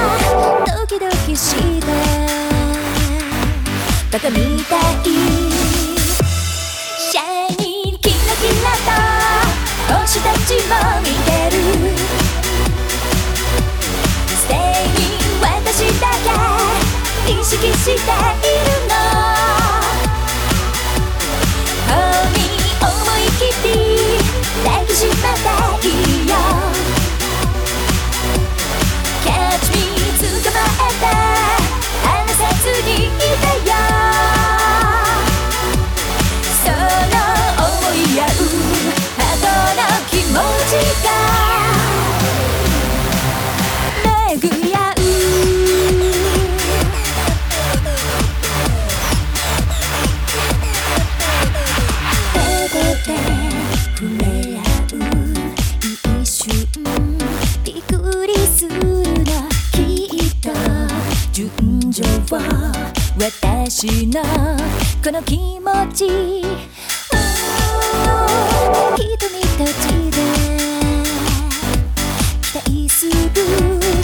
あドキドキして。バカみたい。シャイニーキラキラと。星たちも見て。意識しているの しな。この気持ち。瞳たちで。期待する。